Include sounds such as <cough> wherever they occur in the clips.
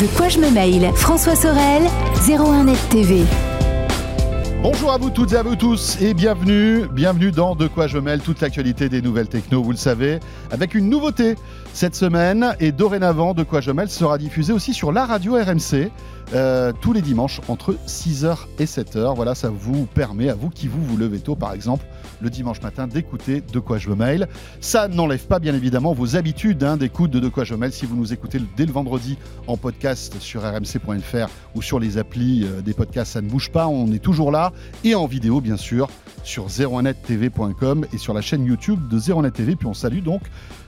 De quoi je me mail François Sorel, 01net TV. Bonjour à vous toutes et à vous tous et bienvenue, bienvenue dans De quoi je mêle toute l'actualité des nouvelles techno, vous le savez, avec une nouveauté cette semaine et dorénavant De quoi je mêle sera diffusé aussi sur la radio RMC euh, tous les dimanches entre 6h et 7h. Voilà, ça vous permet à vous qui vous vous levez tôt par exemple le dimanche matin d'écouter De quoi je mail. Ça n'enlève pas bien évidemment vos habitudes hein, d'écoute de De quoi je mail si vous nous écoutez dès le vendredi en podcast sur rmc.fr ou sur les applis euh, des podcasts, ça ne bouge pas, on est toujours là et en vidéo bien sûr sur 01nettv.com et sur la chaîne YouTube de 01net TV. Puis on salue donc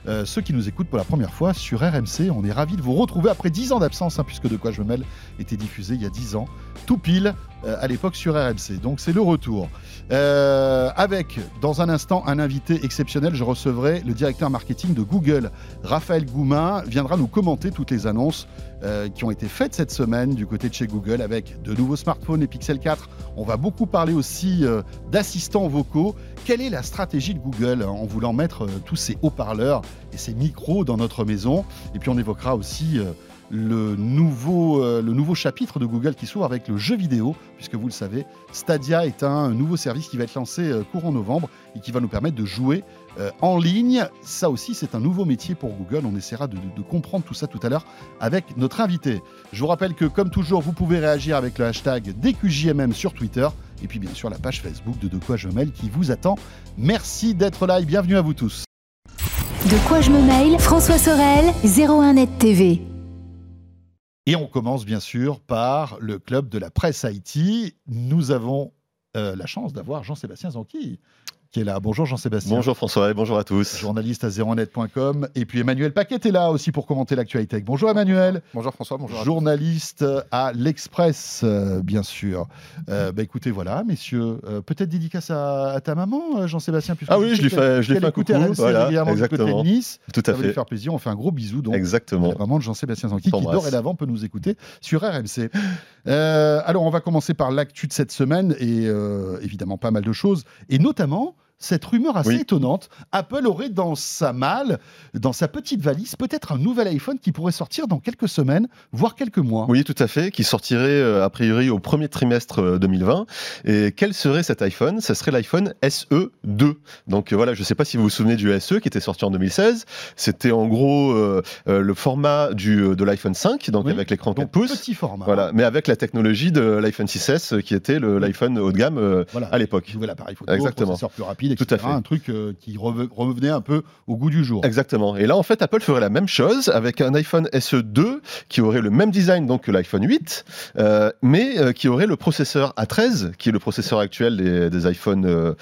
euh, ceux qui nous écoutent pour la première fois sur RMC. On est ravis de vous retrouver après 10 ans d'absence, hein, puisque De quoi je me mêle était diffusé il y a 10 ans, tout pile euh, à l'époque sur RMC. Donc c'est le retour. Euh, avec, dans un instant, un invité exceptionnel. Je recevrai le directeur marketing de Google, Raphaël Goumin, viendra nous commenter toutes les annonces qui ont été faites cette semaine du côté de chez Google avec de nouveaux smartphones et Pixel 4. On va beaucoup parler aussi d'assistants vocaux. Quelle est la stratégie de Google en voulant mettre tous ces haut-parleurs et ces micros dans notre maison? Et puis on évoquera aussi le nouveau, euh, le nouveau chapitre de Google qui s'ouvre avec le jeu vidéo, puisque vous le savez, Stadia est un nouveau service qui va être lancé euh, courant novembre et qui va nous permettre de jouer euh, en ligne. Ça aussi, c'est un nouveau métier pour Google. On essaiera de, comprendre tout ça tout à l'heure avec notre invité. Je vous rappelle que, comme toujours, vous pouvez réagir avec le hashtag DQJMM sur Twitter et puis bien sûr la page Facebook de De quoi je mail qui vous attend. Merci d'être là et bienvenue à vous tous. De quoi je me mail François Sorel, 01net TV. Et on commence bien sûr par le club de la presse Haïti. Nous avons euh, la chance d'avoir Jean-Sébastien Zanqui qui est là. Bonjour Jean-Sébastien. Bonjour François et bonjour à tous. Journaliste à zeronet.com. Et puis Emmanuel Paquet est là aussi pour commenter l'actualité. Bonjour Emmanuel. Bonjour François, bonjour. Journaliste à, l'Express, euh, bien sûr. Euh, bah, écoutez, voilà, messieurs, euh, peut-être dédicace à, ta maman, Jean-Sébastien. Ah oui, je lui fais, je lui fais un coucou. Voilà, exactement. De nice. Tout à ça fait. Va lui faire plaisir. On fait un gros bisou. Donc, exactement. Vraiment de Jean-Sébastien Zanqui qui dorénavant peut nous écouter sur RMC. alors, on va commencer par l'actu de cette semaine et évidemment pas mal de choses. Et notamment cette rumeur assez étonnante. Apple aurait dans sa malle, dans sa petite valise, peut-être un nouvel iPhone qui pourrait sortir dans quelques semaines, voire quelques mois. Oui, tout à fait, qui sortirait euh, a priori au premier trimestre 2020. Euh, Et quel serait cet iPhone? Ce serait l'iPhone SE 2. Donc euh, voilà, je ne sais pas si vous vous souvenez du SE qui était sorti en 2016. C'était en gros le format du, de l'iPhone 5, donc avec l'écran 4 pouces. Petit format. Voilà, mais avec la technologie de l'iPhone 6S qui était l'iPhone haut de gamme à l'époque. Nouvel appareil photo, Exactement. processeur plus rapide tout à fait. Un truc euh, qui revenait un peu au goût du jour. Exactement. Et là, en fait, Apple ferait la même chose avec un iPhone SE 2 qui aurait le même design donc que l'iPhone 8, euh, mais euh, qui aurait le processeur A13, qui est le processeur actuel des, des iPhone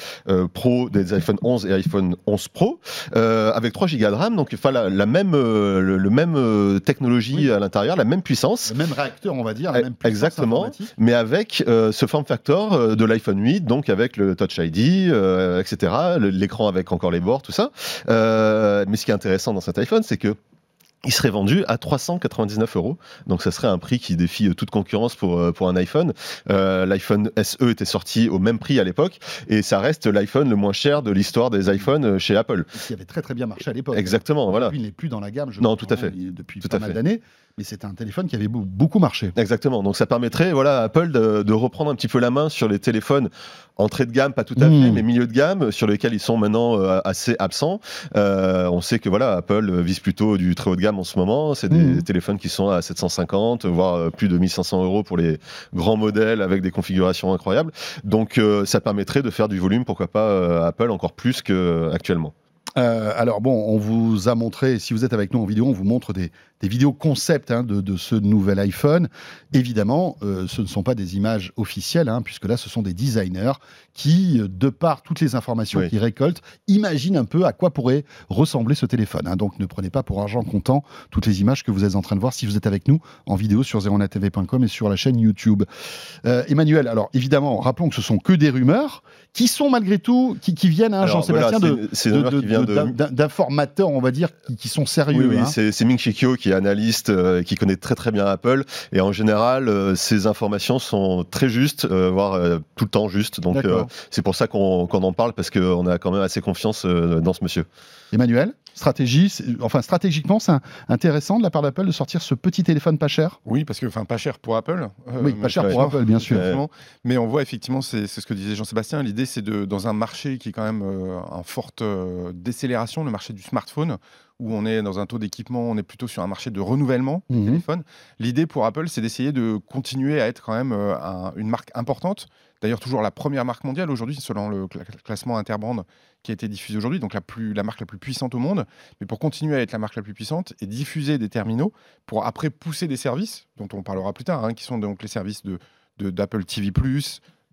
Pro, des iPhone 11 et iPhone 11 Pro, avec 3 Go de RAM. Donc, enfin, la, la même, le, même technologie à l'intérieur, la même puissance. Le même réacteur, on va dire. La même puissance Exactement. Mais avec ce form factor de l'iPhone 8, donc avec le Touch ID, etc l'écran avec encore les bords, tout ça. Euh, mais ce qui est intéressant dans cet iPhone, c'est que il serait vendu à 399 euros. Donc, ça serait un prix qui défie toute concurrence pour, euh, pour un iPhone. Euh, L'iPhone SE était sorti au même prix à l'époque et ça reste l'iPhone le moins cher de l'histoire des iPhones chez Apple. Qui avait très très bien marché à l'époque. Exactement, voilà. Il n'est plus dans la gamme, je Non, tout à fait. Depuis tout pas mal d'années mais c'était un téléphone qui avait beaucoup marché. Exactement. Donc ça permettrait voilà, à Apple de, reprendre un petit peu la main sur les téléphones entrée de gamme, pas tout à fait, hmm. mais milieu de gamme, sur lesquels ils sont maintenant euh, assez absents. Euh, on sait que voilà, Apple vise plutôt du très haut de gamme en ce moment. C'est des, hmm. téléphones qui sont à 750, voire euh, plus de 1500 euros pour les grands modèles avec des configurations incroyables. Donc ça permettrait de faire du volume, pourquoi pas Apple encore plus qu'actuellement. Euh, alors bon, on vous a montré, si vous êtes avec nous en vidéo, on vous montre des, vidéos concept hein, de, ce nouvel iPhone. Évidemment, euh, ce ne sont pas des images officielles, hein, puisque là, ce sont des designers qui, de par toutes les informations qu'ils récoltent, imaginent un peu à quoi pourrait ressembler ce téléphone. Hein. Donc ne prenez pas pour argent comptant toutes les images que vous êtes en train de voir si vous êtes avec nous en vidéo sur zeronatv.com et sur la chaîne YouTube. Euh, Emmanuel, alors évidemment, rappelons que ce sont que des rumeurs qui sont malgré tout, qui, viennent, Jean-Sébastien, de, d'informateurs, on va dire, qui, sont sérieux. Oui, oui c'est Ming Chi qui qui est analyste, euh, qui connaît très très bien Apple. Et en général, euh, ces informations sont très justes, euh, voire euh, tout le temps justes. Donc euh, c'est pour ça qu'on en parle parce qu'on a quand même assez confiance euh, dans ce monsieur. Emmanuel, stratégie, enfin stratégiquement, c'est intéressant de la part d'Apple de sortir ce petit téléphone pas cher? Oui, parce que, enfin, pas cher pour Apple. euh, oui, pas cher pour Apple, bien sûr. Mais on voit effectivement, c'est c'est ce que disait Jean-Sébastien, l'idée c'est de, dans un marché qui est quand même euh, en forte euh, décélération, le marché du smartphone, où on est dans un taux d'équipement, on est plutôt sur un marché de renouvellement des Mhm. téléphones. L'idée pour Apple, c'est d'essayer de continuer à être quand même euh, un- une marque importante. D'ailleurs, toujours la première marque mondiale aujourd'hui, selon le cla- classement Interbrand qui a été diffusé aujourd'hui, donc la, plus, la marque la plus puissante au monde. Mais pour continuer à être la marque la plus puissante et diffuser des terminaux, pour après pousser des services, dont on parlera plus tard, hein, qui sont donc les services de de- d'Apple TV+,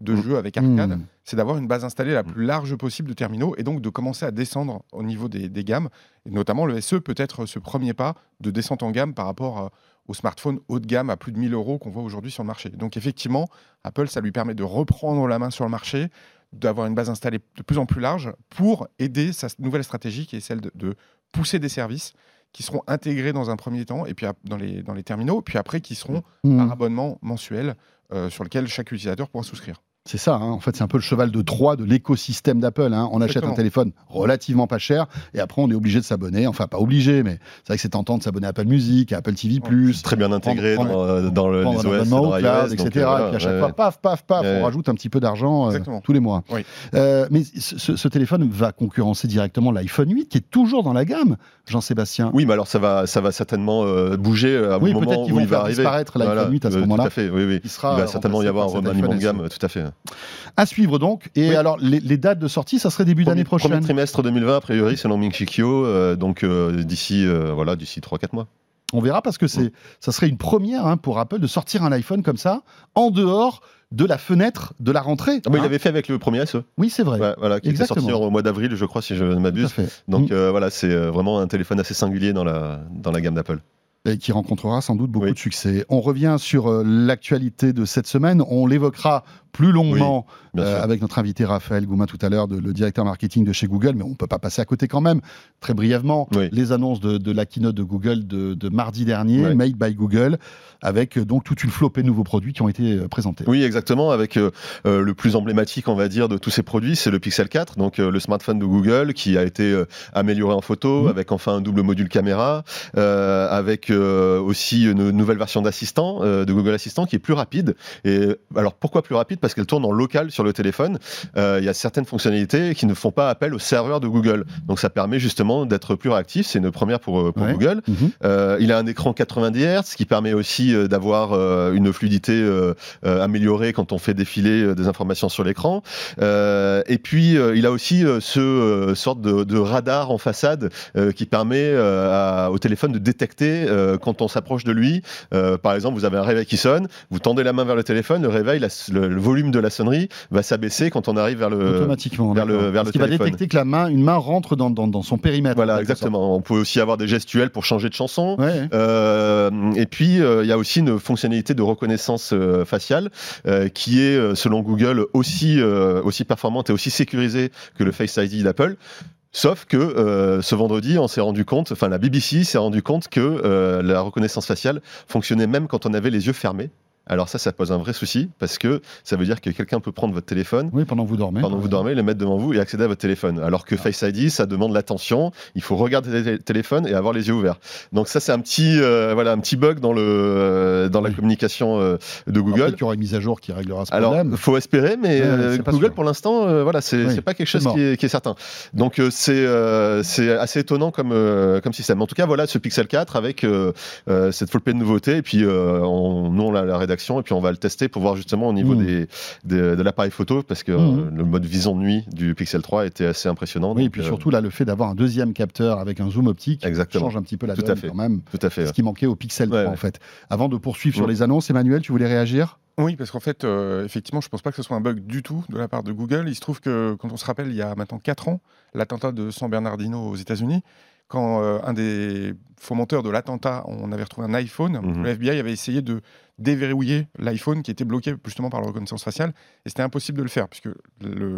de Mm. jeux avec arcade, Mm. c'est d'avoir une base installée la Mm. plus large possible de terminaux et donc de commencer à descendre au niveau des, des gammes. Et notamment, le SE peut être ce premier pas de descente en gamme par rapport à- aux smartphones haut de gamme à plus de 1000 euros qu'on voit aujourd'hui sur le marché. Donc effectivement, Apple, ça lui permet de reprendre la main sur le marché, d'avoir une base installée de plus en plus large pour aider sa nouvelle stratégie qui est celle de, de pousser des services qui seront intégrés dans un premier temps et puis dans les, dans les terminaux, puis après qui seront Mm. par abonnement mensuel euh, sur lequel chaque utilisateur pourra souscrire. C'est ça, hein. en fait, c'est un peu le cheval de Troie de l'écosystème d'Apple. hein. On achète un téléphone relativement pas cher et après on est obligé de s'abonner. Enfin, pas obligé, mais c'est vrai que c'est tentant de s'abonner à Apple Music, à Apple TV, Très bien intégré prendre- dans, euh, dans le, prendre les OS, dans cloud, donc, etc. euh, voilà, et puis à chaque ouais, fois, ouais. paf, paf, paf, Ouais. on rajoute un petit peu d'argent euh, tous les mois. Oui. Euh, mais ce, téléphone va concurrencer directement l'iPhone 8 qui est toujours dans la gamme, Jean-Sébastien. Oui, mais alors ça va, ça va certainement euh, bouger à Oui, un moment peut-être qu'ils où il va arriver. disparaître l'iPhone 8 à ce moment-là. Tout à fait, oui, oui. Il sera Il va certainement y avoir un remaniement de gamme, tout à fait. À suivre donc. Et Oui. alors, les, les dates de sortie, ça serait début d'année Premier, premier prochaine. trimestre 2020, a priori, selon Ming Chi Kuo, euh, donc euh, d'ici euh, voilà, d'ici 3-4 mois. On verra parce que c'est, ça serait une première hein, pour Apple de sortir un iPhone comme ça, en dehors de la fenêtre de la rentrée. Ah, bah, il hein. l'avait fait avec le premier SE, Oui, c'est vrai. ouais, voilà, qui Exactement. était sorti au mois d'avril, je crois, si je ne m'abuse. Donc Mm. euh, voilà, c'est euh, vraiment un téléphone assez singulier dans la, dans la gamme d'Apple. et qui rencontrera sans doute beaucoup Oui. de succès. On revient sur l'actualité de cette semaine. On l'évoquera plus longuement euh, avec notre invité Raphaël Goumin tout à l'heure, le directeur marketing de chez Google, mais on ne peut pas passer à côté quand même. Très brièvement, Oui. les annonces de, de la keynote de Google de, de mardi dernier. Made by Google, avec euh, donc toute une flopée de nouveaux produits qui ont été euh, présentés. Oui, exactement. Avec euh, le plus emblématique, on va dire, de tous ces produits, c'est le Pixel 4, donc euh, le smartphone de Google qui a été amélioré en photo, Mhm. avec enfin un double module caméra, avec aussi une nouvelle version d'assistant, de Google Assistant, qui est plus rapide. Et alors pourquoi plus rapide? Parce qu'elle tourne en local sur le téléphone. Euh, Il y a certaines fonctionnalités qui ne font pas appel au serveur de Google. Donc ça permet justement d'être plus réactif. C'est une première pour, euh, pour Ouais. Google. Mhm. Euh, il a un écran 90 Hz, ce qui permet aussi d'avoir une fluidité améliorée quand on fait défiler des informations sur l'écran. Et puis, il a aussi ce sorte de, de radar en façade qui permet à- au téléphone de détecter quand on s'approche de lui. Par exemple, vous avez un réveil qui sonne, vous tendez la main vers le téléphone, le réveil, la- le, le volume de la sonnerie va s'abaisser quand on arrive vers le, Automatiquement. vers le- vers Parce le qu'il va téléphone. détecter que la main, une main rentre dans, dans, dans son périmètre. Voilà, exactement. On peut aussi avoir des gestuels pour changer de chanson. Ouais. Euh, et puis, euh, il y a aussi une fonctionnalité de reconnaissance euh, faciale qui est, selon Google, aussi, aussi performante et aussi sécurisée que le Face ID d'Apple. Sauf que euh, ce vendredi, on s'est rendu compte, enfin la BBC s'est rendu compte que euh, la reconnaissance faciale fonctionnait même quand on avait les yeux fermés. Alors ça, ça pose un vrai souci parce que ça veut dire que quelqu'un peut prendre votre téléphone Oui, pendant que vous dormez. pendant que vous dormez, le mettre devant vous et accéder à votre téléphone. Alors Ah. que Face ID, ça demande l'attention. Il faut regarder le té- téléphone et avoir les yeux ouverts. Donc ça, c'est un petit, euh, voilà, un petit bug dans le euh, dans la communication euh, de Google. Peut-être qu'il y aura une mise à jour qui réglera ce Alors, problème. faut espérer, mais Ouais, Google, sûr. pour l'instant, voilà, c'est Oui, pas quelque chose qui est, qui est certain. Donc, c'est c'est assez étonnant comme comme système. En tout cas, voilà, ce Pixel 4 avec cette flopée de nouveautés, et puis on, nous on a la rédaction, et puis on va le tester pour voir justement au niveau Mhm. des, des- de l'appareil photo, parce que euh, Mhm. le mode vision de nuit du Pixel 3 était assez impressionnant. Oui, et puis euh, surtout, là, le fait d'avoir un deuxième capteur avec un zoom optique Exactement. change un petit peu la Tout à donne fait. quand même. tout à fait. Ce qui manquait au Pixel 3, Ouais, en fait. Avant de poursuivre sur Mhm. les annonces, Emmanuel, tu voulais réagir? Oui, parce qu'en fait, euh, effectivement, je pense pas que ce soit un bug du tout de la part de Google. Il se trouve que, quand on se rappelle, il y a maintenant 4 ans, l'attentat de San Bernardino aux États-Unis, quand euh, un des fomenteurs de l'attentat, on avait retrouvé un iPhone, Mhm. le FBI avait essayé de déverrouiller l'iPhone qui était bloqué justement par la reconnaissance faciale, et c'était impossible de le faire, puisque le,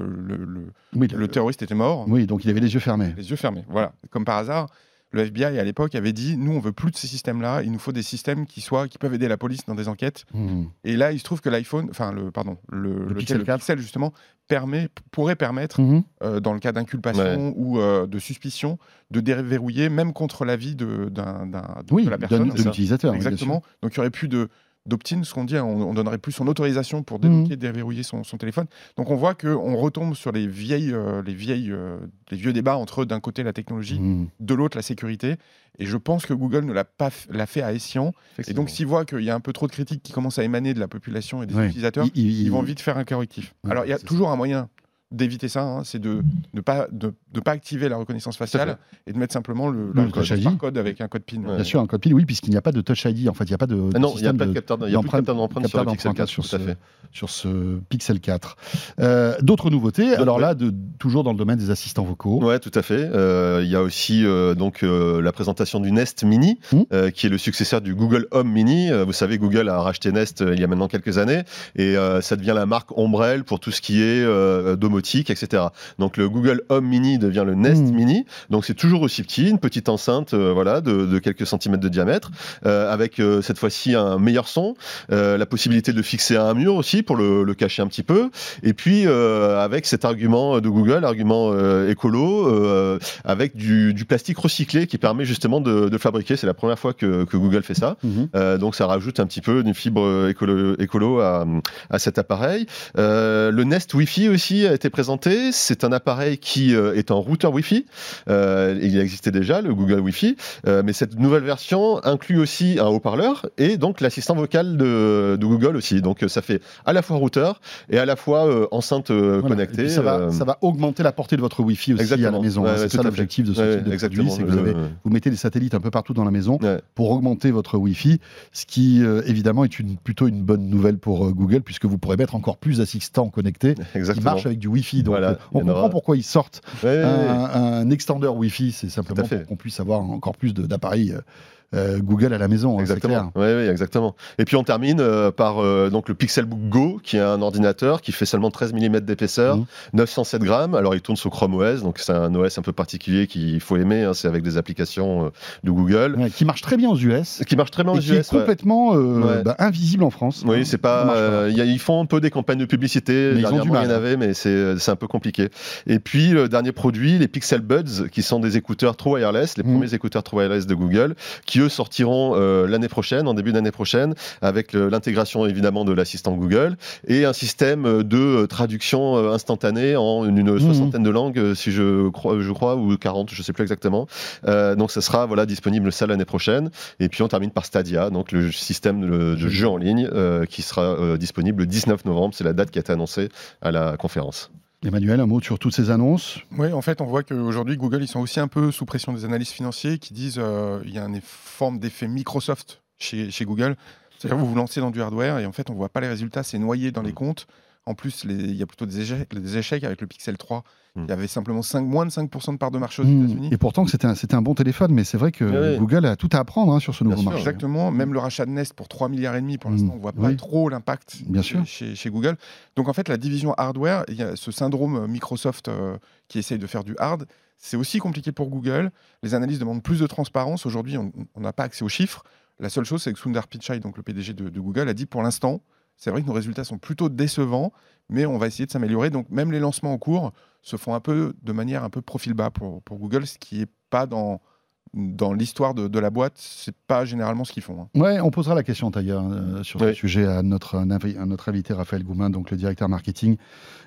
le- le- Oui, le terroriste était mort, oui, donc il avait les yeux fermés. les yeux fermés. Voilà, comme par hasard. Le FBI à l'époque avait dit nous on veut plus de ces systèmes-là, il nous faut des systèmes qui soient qui peuvent aider la police dans des enquêtes. Mhm. Et là, il se trouve que l'iPhone, enfin le pardon, le, Pixel le 4. Pixel justement permet pourrait permettre Mhm. euh, dans le cas d'inculpation ou euh, de suspicion de déverrouiller même contre l'avis de d'un d'un- de Oui, la personne. de, de l'utilisateur. Exactement. Donc il n'y aurait plus de d'opt-in, ce qu'on dit, hein, on, on donnerait plus son autorisation pour débloquer, déverrouiller son, son téléphone. Donc on voit qu'on retombe sur les vieilles, euh, les vieilles, euh, les vieux débats entre d'un côté la technologie, Mhm. de l'autre la sécurité. Et je pense que Google ne l'a pas l'a fait à escient. Et donc s'ils voient qu'il y a un peu trop de critiques qui commencent à émaner de la population et des Ouais. utilisateurs, Il- il- ils vont vite faire un correctif. Ouais, Alors il y a toujours un moyen d'éviter ça, hein, c'est de ne pas, de, de pas activer la reconnaissance faciale et de mettre simplement le, Le le Touch code, ID. code avec un code PIN. Ouais. Bien sûr, un code PIN, oui, puisqu'il n'y a pas de Touch ID. En fait, il n'y a pas de. Ah non, il n'y a système pas de de- capteur d'empreinte sur le Pixel 4, d'empreinte tout à sur ce Pixel 4. Euh, D'autres nouveautés, Donc, alors ouais. là, de, toujours dans le domaine des assistants vocaux. Ouais, tout à fait. Euh, Il y a aussi euh, donc euh, la présentation du Nest Mini, Mm. euh, qui est le successeur du Google Home Mini. Euh, vous savez, Google a racheté Nest euh, il y a maintenant quelques années, et euh, ça devient la marque ombrelle pour tout ce qui est euh, domotique, etc. Donc le Google Home Mini devient le Nest Mm. Mini. Donc c'est toujours aussi petit, une petite enceinte, euh, voilà, de, de quelques centimètres de diamètre, euh, avec euh, cette fois-ci un meilleur son, la possibilité de le fixer à un mur aussi pour le, le cacher un petit peu, et puis avec cet argument de Google, argument écolo, avec du, du plastique recyclé qui permet justement de, de fabriquer. C'est la première fois que, que Google fait ça. Mhm. Donc ça rajoute un petit peu une fibre écolo, écolo à, à cet appareil. Le Nest Wi-Fi aussi a été présenté. C'est un appareil qui est en routeur Wi-Fi. Euh, il existait déjà le Google Wi-Fi, euh, mais cette nouvelle version inclut aussi un haut-parleur et donc l'assistant vocal de, de Google aussi. Donc euh, ça fait à la fois routeur et à la fois euh, enceinte Voilà. Connectée. ça, va, ça va augmenter la portée de votre Wi-Fi aussi à la Exactement. maison. Ouais, hein. c'est ça l'objectif de ce ouais, type de produit, exactement. c'est que vous, Le- avez- vous mettez des satellites un peu partout dans la maison Ouais. pour augmenter votre Wi-Fi, ce qui évidemment est une, plutôt une bonne nouvelle pour Google, puisque vous pourrez mettre encore plus d'assistants connectés qui Exactement. marchent avec du Wi-Fi. Donc Voilà, on comprend aura. pourquoi ils sortent. Un, un extender Wi-Fi, c'est simplement pour qu'on puisse avoir encore plus d'appareils euh, Google à la maison. hein, Exactement. clair. Ouais, ouais, exactement. Et puis on termine euh, par euh, donc le Pixelbook Go, qui est un ordinateur qui fait seulement 13 mm d'épaisseur, Mhm. 907 grammes. Alors il tourne sur Chrome OS, donc c'est un OS un peu particulier qu'il faut aimer. hein, c'est avec des applications euh, de Google, Ouais, qui marche très bien aux US. qui marche très bien Et aux qui US. est ouais. complètement Ouais. bah, invisible en France. Oui, Hein, c'est pas. y a- ils font un peu des campagnes de publicité. Mais ils ont du mal, Il y en hein. avait, mais c'est c'est un peu compliqué. Et puis le dernier produit, les Pixel Buds, qui sont des écouteurs True Wireless, les Mhm. premiers écouteurs True Wireless de Google, qui eux sortiront euh, l'année prochaine, en début d'année prochaine, avec l'intégration évidemment de l'assistant Google et un système euh, de euh, traduction instantanée en une, une Mhm. soixantaine de langues, si je crois, je crois, ou 40, je sais plus exactement. Donc ça sera voilà disponible ça l'année prochaine. Et puis on termine par Stadia, donc le système de, de jeu en ligne qui sera disponible le 19 novembre. C'est la date qui a été annoncée à la conférence. Emmanuel, un mot sur toutes ces annonces Oui, en fait, on voit qu'aujourd'hui, Google, ils sont aussi un peu sous pression des analystes financiers qui disent euh, il y a une forme d'effet Microsoft chez, Google. C'est-à-dire, vous vous lancez dans du hardware et en fait, on voit pas les résultats, c'est noyé dans les comptes. En plus, les- il y a plutôt des échecs, des échecs avec le Pixel 3. Mm. Il y avait simplement 5, moins de 5% de part de marché aux Mmh. États-Unis. Et pourtant, que c'était un, c'était un bon téléphone, mais c'est vrai que. Google a tout à apprendre hein, sur ce nouveau sûr, marché. Exactement. Même le rachat de Nest pour 3 milliards et demi, pour Mm. l'instant, on voit pas Oui. trop l'impact Bien chez- sûr. Chez, chez Google. Donc en fait, la division hardware, il y a ce syndrome euh, Microsoft euh, qui essaye de faire du hard. C'est aussi compliqué pour Google. Les analystes demandent plus de transparence. Aujourd'hui, on on n'a pas accès aux chiffres. La seule chose, c'est que Sundar Pichai, donc le PDG de, de Google, a dit pour l'instant, c'est vrai que nos résultats sont plutôt décevants, mais on va essayer de s'améliorer. Donc même les lancements en cours se font un peu de manière un peu profil bas pour, pour Google, ce qui n'est pas dans, dans l'histoire de, de la boîte, c'est pas généralement ce qu'ils font. hein. Ouais, on posera la question d'ailleurs euh, sur ce sujet notre, à notre invité Raphaël Goumin, donc le directeur marketing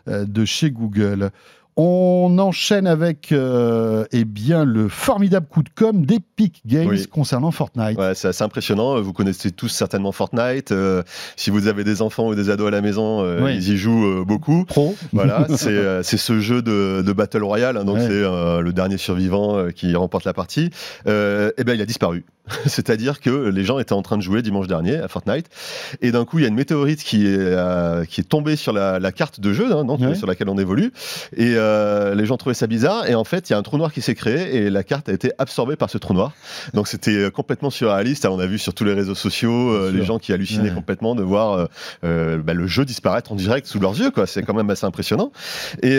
euh, de chez Google. On enchaîne avec euh, eh bien, le formidable coup de com d'Epic Games Oui. concernant Fortnite. Ouais, c'est assez impressionnant. Vous connaissez tous certainement Fortnite. Euh, si vous avez des enfants ou des ados à la maison, euh, Oui. ils y jouent beaucoup. Pro. <laughs> Voilà, c'est c'est ce jeu de, de Battle Royale, hein, donc Ouais. c'est le dernier survivant qui remporte la partie. Et ben il a disparu. <laughs> C'est-à-dire que les gens étaient en train de jouer dimanche dernier à Fortnite, et d'un coup il y a une météorite qui est, qui est tombée sur la, la carte de jeu, hein, donc, Ouais. sur laquelle on évolue, et, euh, les gens trouvaient ça bizarre. Et en fait, il y a un trou noir qui s'est créé et la carte a été absorbée par ce trou noir. Donc c'était euh, complètement surréaliste. On a vu sur tous les réseaux sociaux euh, les gens qui hallucinaient Ouais. complètement de voir euh, bah, le jeu disparaître en direct sous leurs yeux. quoi. C'est quand même assez impressionnant. Et C'est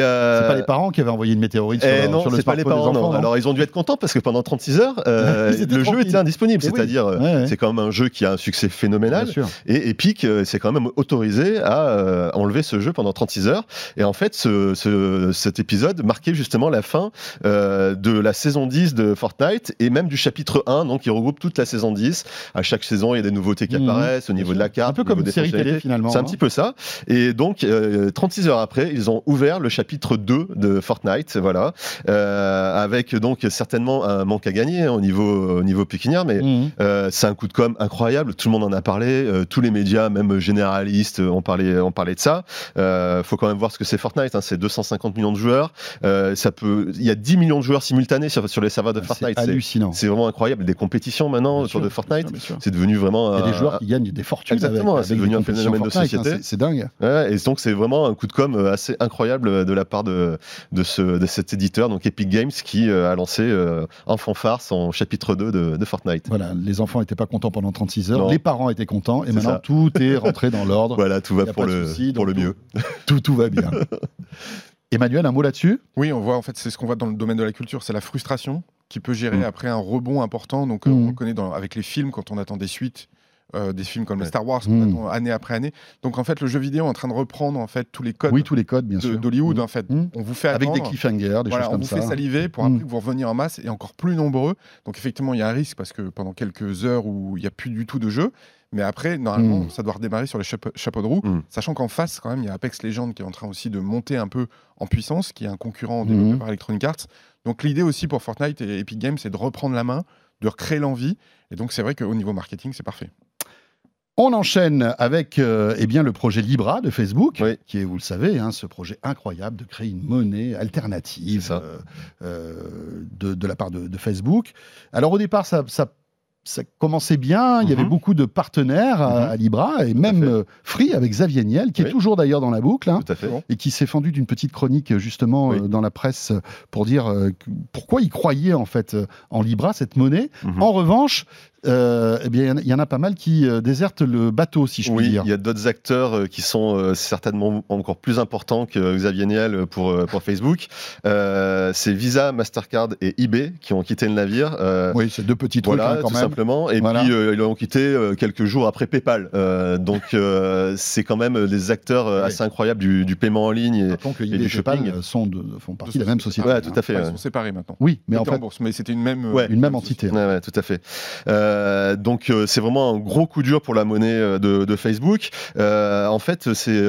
pas les parents qui avaient envoyé une météorite sur, eh leur- non, sur le c'est pas les parents. des enfants, non. non Alors ils ont dû être contents parce que pendant 36 heures, <laughs> le jeu était indisponible. Eh oui. C'est-à-dire, Ouais, ouais. c'est quand même un jeu qui a un succès phénoménal. Et Epic s'est quand même autorisé à enlever ce jeu pendant 36 heures. Et en fait, ce, ce- cet épisode marquait justement la fin euh, de la saison 10 de Fortnite et même du chapitre 1, donc il regroupe toute la saison 10. À chaque saison, il y a des nouveautés qui Mhm. apparaissent au niveau de la Un carte. peu au niveau comme une des série télé finalement. C'est un hein. petit peu ça. Et donc, euh, 36 heures après, ils ont ouvert le chapitre 2 de Fortnite, voilà, euh, avec donc certainement un manque à gagner hein, au niveau, au niveau pécuniaire, mais euh, c'est un coup de com incroyable, tout le monde en a parlé, euh, tous les médias, même généralistes, ont parlé, ont parlé de ça. Euh, faut quand même voir ce que c'est Fortnite, hein, c'est 250 millions de joueurs, euh, ça peut, il y a 10 millions de joueurs simultanés sur, sur les serveurs de C'est Fortnite. C'est- hallucinant. C'est vraiment incroyable, des compétitions maintenant Bien sûr, de Fortnite. C'est devenu vraiment Il y a des joueurs qui gagnent des fortunes. Exactement, c'est devenu un phénomène de Fortnite, hein, société. c'est- C'est dingue. Ouais, et donc c'est vraiment un coup de com assez incroyable de la part de, de, ce, de cet éditeur, donc Epic Games, qui euh, a lancé euh, en fanfare son chapitre 2 de, de Fortnite. Voilà, les enfants n'étaient pas contents pendant 36 heures, Non. les parents étaient contents, et maintenant ça. tout est rentré dans <laughs> l'ordre. Voilà, tout va pour le, pour le mieux. <laughs> Tout, tout va bien. <laughs> Emmanuel, un mot là-dessus? Oui, on voit en fait, c'est ce qu'on voit dans le domaine de la culture, c'est la frustration qui peut gérer Mm. après un rebond important. Donc, euh, Mm. on le connaît dans, avec les films quand on attend des suites. euh, des films comme les. Star Wars, Mm. attend année après année. Donc en fait, le jeu vidéo est en train de reprendre en fait tous les codes Oui, tous les codes, bien de- sûr. d'Hollywood. En fait, on vous fait Avec des cliffhangers, des Voilà, choses on comme vous ça. fait saliver pour après que vous reveniez en masse et encore plus nombreux. Donc effectivement, il y a un risque parce que pendant quelques heures où il n'y a plus du tout de jeu, mais après, normalement, Mm. ça doit redémarrer sur les chapeaux, chapeaux de roue, Mm. sachant qu'en face, quand même, il y a Apex Legends qui est en train aussi de monter un peu en puissance, qui est un concurrent Mm. développé par Electronic Arts. Donc l'idée aussi pour Fortnite et Epic Games, c'est de reprendre la main, de recréer l'envie. Et donc c'est vrai qu'au niveau marketing, c'est parfait. On enchaîne avec euh, eh bien, le projet Libra de Facebook, Oui. qui est, vous le savez, hein, ce projet incroyable de créer une monnaie alternative euh, euh, de, de la part de, de Facebook. Alors au départ, ça, ça, ça commençait bien, il y avait Mhm. beaucoup de partenaires à, Mhm. à Libra, et même euh, Free avec Xavier Niel, qui est toujours d'ailleurs dans la boucle. hein, et qui s'est fendu d'une petite chronique justement Oui. euh, dans la presse pour dire euh, pourquoi il croyait en fait en Libra cette monnaie. Mhm. En revanche, euh, eh bien il y en a- pas mal qui euh, désertent le bateau si je puis Oui, dire. il y a d'autres acteurs euh, qui sont certainement encore plus importants que Xavier Niel pour, pour Facebook. Euh, c'est Visa, Mastercard et eBay qui ont quitté le navire. euh, Oui, c'est deux petits trucs Voilà, hein, quand tout même. simplement. Et Voilà. puis euh, ils l'ont quitté quelques jours après PayPal. Euh, donc euh, c'est quand même des acteurs Ouais. assez incroyables du, du paiement en ligne. Et... Et du shopping. sont de, font partie De de la même société. Ouais, tout à fait. Ils sont séparés maintenant. Oui, mais en C'était en fait, bourse, mais c'était une même, Ouais. une même entité. Ouais, ouais, tout à fait. Euh, donc euh, c'est vraiment un gros coup dur pour la monnaie euh, de, de Facebook. Euh, en fait, c'est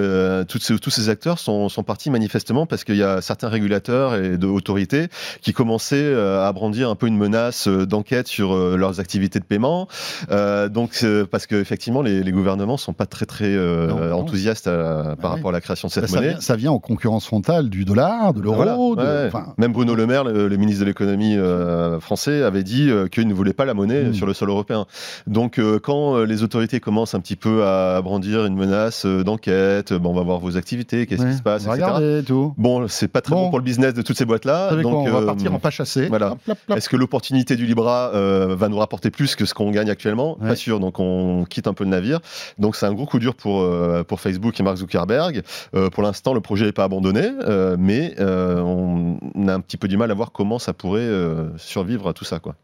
toutes ces- tous ces acteurs sont, sont partis manifestement parce qu'il y a certains régulateurs et de autorités qui commençaient à brandir un peu une menace d'enquête sur leurs activités de paiement. Donc parce que effectivement les, les gouvernements sont pas très très Non, enthousiastes à- par rapport à la création de Bah, cette ça, monnaie. vient, ça vient en concurrence frontale du dollar, de l'euro, Voilà, de- ouais. enfin, Même Bruno Le Maire, le, le ministre de l'économie français, avait dit qu'il ne voulait pas la monnaie Mm. sur le sol européen. Donc euh, quand euh, les autorités commencent un petit peu à brandir une menace euh, d'enquête, bon, on va voir vos activités, qu'est-ce ouais, qui se passe, on va etc. regarder tout. Bon, c'est pas très Bon. bon. pour le business de toutes ces boîtes-là. Quoi, Donc, on va partir en pas chassé. voilà. Est-ce que l'opportunité du Libra va nous rapporter plus que ce qu'on gagne actuellement? Ouais. Pas sûr. Donc on quitte un peu le navire. Donc c'est un gros coup dur pour, pour Facebook et Mark Zuckerberg. Pour l'instant, le projet n'est pas abandonné, mais on a un petit peu du mal à voir comment ça pourrait survivre à tout ça. Quoi.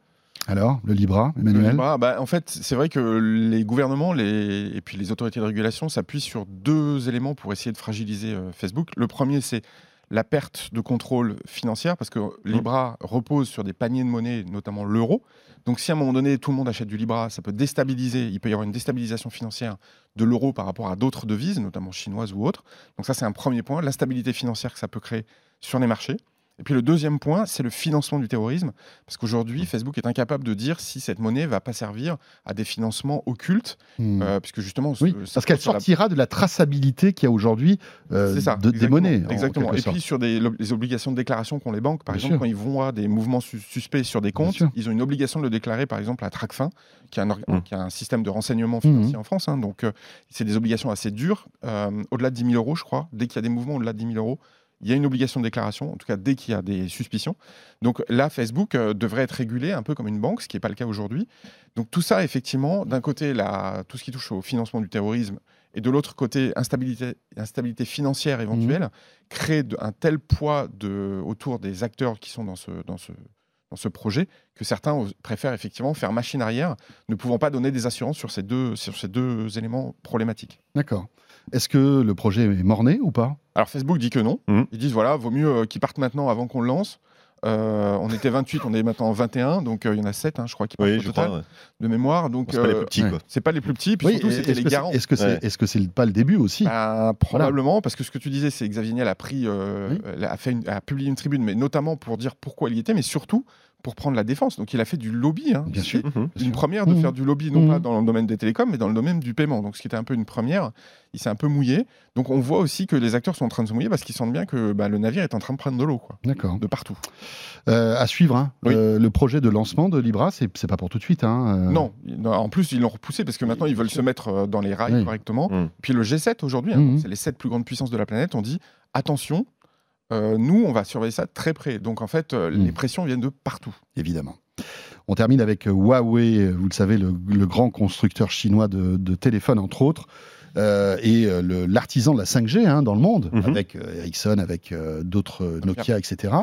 Alors, le Libra, Le Emmanuel Libra, bah, en fait, c'est vrai que les gouvernements et puis les autorités de régulation s'appuient sur deux éléments pour essayer de fragiliser euh, Facebook. Le premier, c'est la perte de contrôle financière, parce que Libra repose sur des paniers de monnaie, notamment l'euro. Donc si à un moment donné, tout le monde achète du Libra, ça peut déstabiliser, il peut y avoir une déstabilisation financière de l'euro par rapport à d'autres devises, notamment chinoises ou autres. Donc ça, c'est un premier point, l'instabilité financière que ça peut créer sur les marchés. Et puis le deuxième point, c'est le financement du terrorisme, parce qu'aujourd'hui, Facebook est incapable de dire si cette monnaie va pas servir à des financements occultes, Hmm. euh, puisque justement, Oui, ce- ça parce qu'elle la- sortira de la traçabilité qu'il y a aujourd'hui euh, de, des monnaies. en Exactement. Et puis sur des, les obligations de déclaration qu'ont les banques, par Bien exemple, sûr. quand ils vont voir des mouvements sus- suspects sur des comptes, ils ont une obligation de le déclarer, par exemple, à Tracfin, qui est un, Mm. qui est un système de renseignement financier en France. hein. donc, euh, c'est des obligations assez dures, euh, au-delà de 10 000 euros, je crois. Dès qu'il y a des mouvements au-delà de 10 000 euros, il y a une obligation de déclaration, en tout cas dès qu'il y a des suspicions. Donc là, Facebook euh, devrait être régulé un peu comme une banque, ce qui n'est pas le cas aujourd'hui. Donc tout ça, effectivement, d'un côté, la, tout ce qui touche au financement du terrorisme, et de l'autre côté, instabilité, instabilité financière éventuelle, Mhm. crée de- un tel poids de, autour des acteurs qui sont dans ce, dans ce, dans ce projet que certains préfèrent effectivement faire machine arrière, ne pouvant pas donner des assurances sur ces deux, sur ces deux éléments problématiques. D'accord. Est-ce que le projet est morné ou pas? Alors Facebook dit que non. Mhm. Ils disent voilà, vaut mieux euh, qu'ils partent maintenant avant qu'on le lance. Euh, on était 28, on est maintenant 21, donc euh, il y en a 7, je crois, qui partent Oui, au je total, crois. ouais. de mémoire. Donc C'est pas les plus petits, ouais. quoi. c'est pas les plus petits, puis Oui, surtout c'était est-ce les garants. Est-ce que c'est Ouais. que c'est pas le début aussi? Bah, probablement, parce que ce que tu disais, c'est que Xavier Niel a pris, Oui. a, fait une- a publié une tribune, mais notamment pour dire pourquoi il y était, mais surtout pour prendre la défense. Donc il a fait du lobby. hein. Bien C'est sûr. Mhm. Une première de Mhm. faire du lobby, non Mhm. pas dans le domaine des télécoms, mais dans le domaine du paiement. Donc ce qui était un peu une première, il s'est un peu mouillé. Donc on voit aussi que les acteurs sont en train de se mouiller parce qu'ils sentent bien que bah, le navire est en train de prendre de l'eau, quoi, D'accord. de partout. Euh, à suivre, hein. Oui. Euh, le projet de lancement de Libra, c'est pas pour tout de suite. Hein. euh. Non, non, en plus ils l'ont repoussé parce que maintenant ils veulent se mettre dans les rails Oui. correctement. Puis le G7 aujourd'hui, hein, c'est les sept plus grandes puissances de la planète, on dit attention, euh, nous on va surveiller ça de très près. Donc en fait, euh, Mhm. les pressions viennent de partout. évidemment. On termine avec euh, Huawei, vous le savez, le, le grand constructeur chinois de, de téléphones, entre autres, euh, et euh, l'artisan de la 5G hein, dans le monde, Mhm. avec euh, Ericsson, avec d'autres Nokia, etc.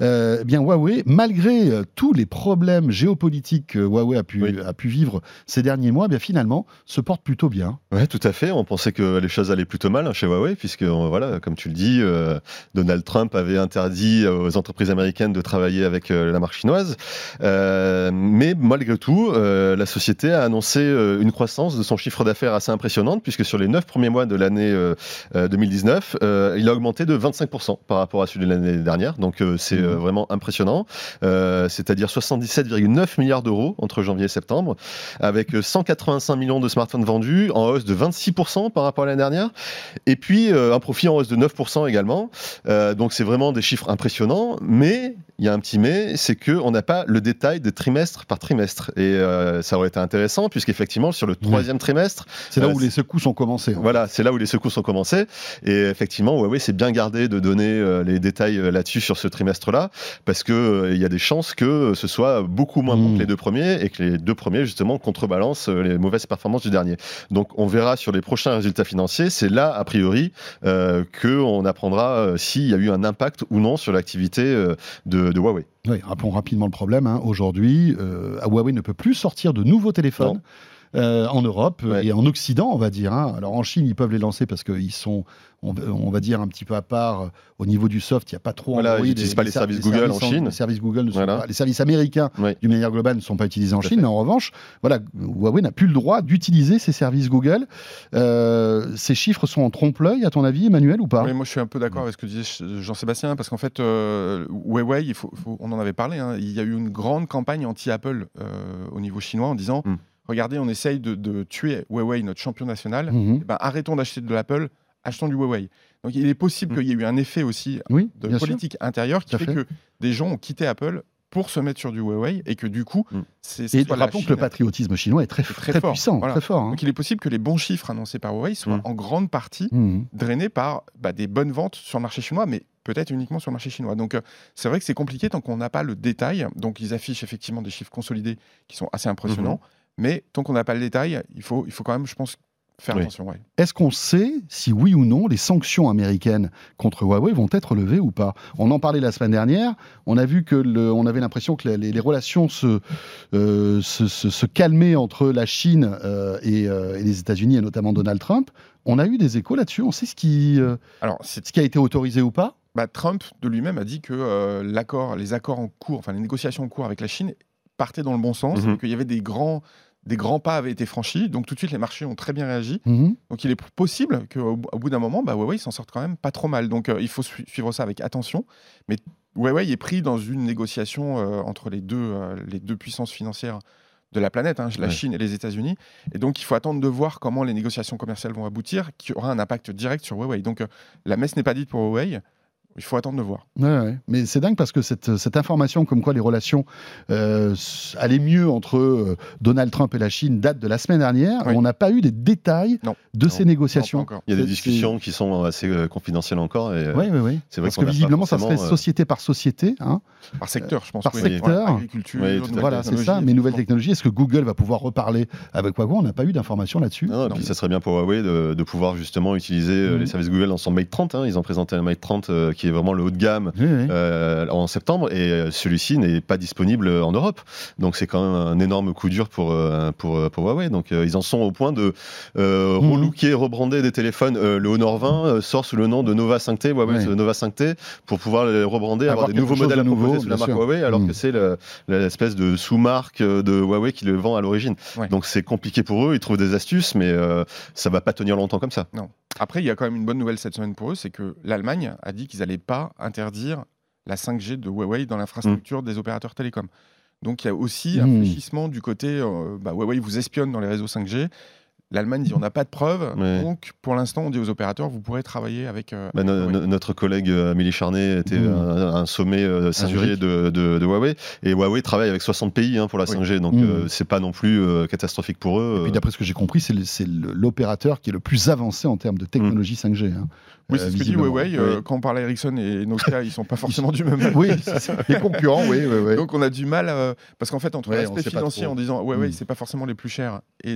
Eh bien, Huawei, malgré tous les problèmes géopolitiques que Huawei a pu, Oui. a pu vivre ces derniers mois, eh bien, finalement, se porte plutôt bien. Ouais, tout à fait. On pensait que les choses allaient plutôt mal hein, chez Huawei, puisque voilà, comme tu le dis, euh, Donald Trump avait interdit aux entreprises américaines de travailler avec euh, la marque chinoise. Euh, mais malgré tout, la société a annoncé une croissance de son chiffre d'affaires assez impressionnante, puisque sur les neuf premiers mois de l'année euh, euh, 2019, euh, il a augmenté de 25% par rapport à celui de l'année dernière. Donc euh, c'est euh, vraiment impressionnant. Euh, C'est-à-dire 77,9 milliards d'euros entre janvier et septembre, avec euh, 185 millions de smartphones vendus, en hausse de 26% par rapport à l'année dernière. Et puis euh, un profit en hausse de 9% également. Euh, donc c'est vraiment des chiffres impressionnants. Mais il y a un petit mais, c'est qu'on n'a pas le détail de trimestre par trimestre. Et euh, ça aurait été intéressant, puisqu'effectivement, sur le troisième trimestre, C'est là Euh, où les secousses ont commencé. voilà, c'est là où les secousses ont commencé. Et effectivement, Huawei s'est bien gardé de donner euh, les détails là-dessus sur ce trimestre-là, parce euh, il y a des chances que ce soit beaucoup moins bon que les deux premiers et que les deux premiers justement contrebalancent les mauvaises performances du dernier. Donc, on verra sur les prochains résultats financiers. C'est là, a priori, euh, que on apprendra s'il y a eu un impact ou non sur l'activité euh, de, de Huawei. Oui, rappelons rapidement le problème. hein. Aujourd'hui, euh, Huawei ne peut plus sortir de nouveaux téléphones. Non. Euh, en Europe Ouais. et en Occident, on va dire. hein. Alors en Chine, ils peuvent les lancer parce qu'ils sont, on, va- on va dire, un petit peu à part euh, au niveau du soft. Il n'y a pas trop. Voilà, Android ils n'utilisent pas les ser- services Google en services Chine. Les services Google ne sont Voilà. pas- les services américains, Ouais. d'une manière globale, ne sont pas utilisés en Chine. Mais en revanche, voilà, Huawei n'a plus le droit d'utiliser ces services Google. Euh, ces chiffres sont en trompe-l'œil, à ton avis, Emmanuel, ou pas? Oui, moi je suis un peu d'accord avec ce que disait Jean-Sébastien, parce qu'en fait, euh, Huawei, il faut, faut- on en avait parlé, hein, il y a eu une grande campagne anti-Apple euh, au niveau chinois en disant Mm. Regardez, on essaye de, de tuer Huawei, notre champion national, Mhm. Eh ben, arrêtons d'acheter de l'Apple, achetons du Huawei. Donc il est possible Mm. qu'il y ait eu un effet aussi Oui, de sûr. politique intérieure qui fait, fait. que des gens ont quitté Apple pour se mettre sur du Huawei et que du coup, Mm. c'est ce Et rappelons que le patriotisme chinois est très, très très, fort, puissant, voilà. très fort. hein. Donc il est possible que les bons chiffres annoncés par Huawei soient Mm. en grande partie Mhm. drainé par bah, des bonnes ventes sur le marché chinois, mais peut-être uniquement sur le marché chinois. Donc euh, c'est vrai que c'est compliqué tant qu'on n'a pas le détail. Donc ils affichent effectivement des chiffres consolidés qui sont assez impressionnants, mais tant qu'on n'a pas le détail, il faut, il faut quand même, je pense, faire Oui. attention. ouais. Est-ce qu'on sait si oui ou non les sanctions américaines contre Huawei vont être levées ou pas? On en parlait la semaine dernière. On a vu que le, on avait l'impression que les, les relations se, euh, se, se- se calmaient entre la Chine euh, et, euh, et les États-Unis et notamment Donald Trump. On a eu des échos là-dessus. On sait ce qui, euh, Alors c'est ce qui a été autorisé ou pas? Bah, Trump de lui-même a dit que euh, l'accord, les accords en cours, enfin les négociations en cours avec la Chine partaient dans le bon sens, Mhm. et qu'il y avait des grands, des grands pas avaient été franchis. Donc tout de suite les marchés ont très bien réagi. Mhm. Donc il est possible qu'au au bout d'un moment, bah, Huawei s'en sorte quand même pas trop mal. Donc euh, il faut su- suivre ça avec attention. Mais Huawei est pris dans une négociation euh, entre les deux, euh, les deux puissances financières de la planète, hein, la Ouais. Chine et les États-Unis. Et donc il faut attendre de voir comment les négociations commerciales vont aboutir, qui aura un impact direct sur Huawei. Donc euh, la messe n'est pas dite pour Huawei. Il faut attendre de voir. Ouais, ouais. Mais c'est dingue parce que cette, cette information comme quoi les relations euh, allaient mieux entre euh, Donald Trump et la Chine date de la semaine dernière. Oui. On n'a pas eu des détails Non. de Non, ces négociations. Il y a des discussions qui sont assez euh, confidentielles encore. Et, euh, Oui, oui, oui. c'est vrai Parce que visiblement, ça serait forcément, euh, société par société. Hein. Par secteur, je pense. par oui. secteur. Ouais, agriculture, fait. Voilà, c'est ça. technologies, Mais nouvelles technologies, est-ce que Google va pouvoir reparler avec Huawei? On n'a pas eu d'informations là-dessus. Non, puis ça serait bien pour Huawei de, de pouvoir justement utiliser euh, Mhm. les services Google dans son Mate 30. hein. Ils ont présenté un Mate 30 euh, qui est vraiment le haut de gamme Oui, oui. euh, en septembre et euh, celui-ci n'est pas disponible en Europe. Donc c'est quand même un énorme coup dur pour, euh, pour, pour Huawei. Donc euh, ils en sont au point de euh, Mhm. relooker, rebrander des téléphones. Le Honor 20 euh, sort sous le nom de Nova 5T, Huawei Nova 5T, pour pouvoir les rebrander, Avoir avoir, des nouveaux modèles de à proposer sous la marque sûr. Huawei, alors Mhm. que c'est le- l'espèce de sous-marque de Huawei qui le vend à l'origine. Donc c'est compliqué pour eux, ils trouvent des astuces, mais ça va pas tenir longtemps comme ça. Après, il y a quand même une bonne nouvelle cette semaine pour eux, c'est que l'Allemagne a dit qu'ils pas interdire la 5G de Huawei dans l'infrastructure des opérateurs télécoms. Donc il y a aussi un Mm. fléchissement du côté euh, bah, Huawei vous espionne dans les réseaux 5G. L'Allemagne dit on n'a pas de preuves, Ouais. donc pour l'instant on dit aux opérateurs vous pourrez travailler avec. euh, Bah, no- no- notre collègue euh, Amélie Charnet était Mmh. à un sommet euh, 5G Zurich. de, de- de Huawei et Huawei travaille avec 60 pays hein, pour la Oui. 5G donc Mmh. euh, c'est pas non plus euh, catastrophique pour eux. Et puis d'après ce que j'ai compris, c'est l'opérateur qui est le plus avancé en termes de technologie 5G. hein. Oui, c'est ce que dit. Huawei. euh, Oui. Quand on parle à Ericsson et Nokia, ils sont pas forcément du même. Oui, les concurrents, oui, oui, oui. Donc on a du mal euh, parce qu'en fait entre l'aspect financier en disant Huawei Mm. c'est pas forcément les plus chers et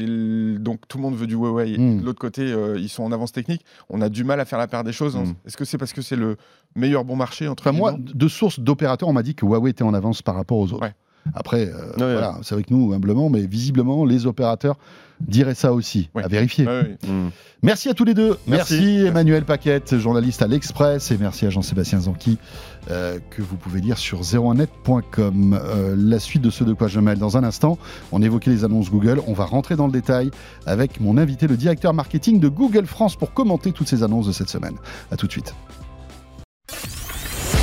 donc tout le monde veut du Huawei Mm. de l'autre côté euh, ils sont en avance technique on a du mal à faire la paire des choses hein. Mm. est-ce que c'est parce que c'est le meilleur bon marché entre Enfin, moi, de sources d'opérateurs, on m'a dit que Huawei était en avance par rapport aux autres. Ouais. Après, euh, Ouais, voilà, c'est avec nous, humblement, mais visiblement, les opérateurs diraient ça aussi, à vérifier. Mm. Merci à tous les deux. Merci, Merci. Emmanuel Paquette, journaliste à l'Express, et merci à Jean-Sébastien Zanqui, euh, que vous pouvez lire sur 01net.com. Euh, la suite de ce de quoi je mêle dans un instant. On évoquait les annonces Google. On va rentrer dans le détail avec mon invité, le directeur marketing de Google France, pour commenter toutes ces annonces de cette semaine. À tout de suite.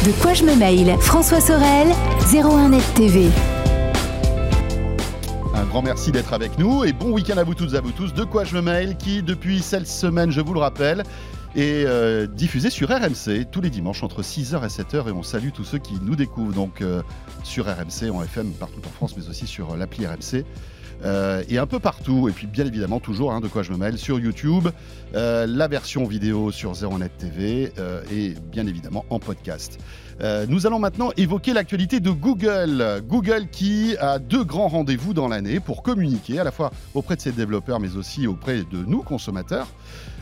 De quoi je me mail François Sorel, 01net TV. Un grand merci d'être avec nous et bon week-end à vous toutes et à vous tous. De quoi je me mail qui, depuis cette semaine, je vous le rappelle, est euh, diffusé sur RMC tous les dimanches entre 6h et 7h et on salue tous ceux qui nous découvrent donc euh, sur RMC, en FM partout en France, mais aussi sur euh, l'appli RMC. et un peu partout, et puis bien évidemment toujours hein, de quoi je me mêle sur YouTube, la version vidéo sur 01net TV et bien évidemment en podcast. Euh, nous allons maintenant évoquer l'actualité de Google. Google qui a deux grands rendez-vous dans l'année pour communiquer à la fois auprès de ses développeurs mais aussi auprès de nous consommateurs.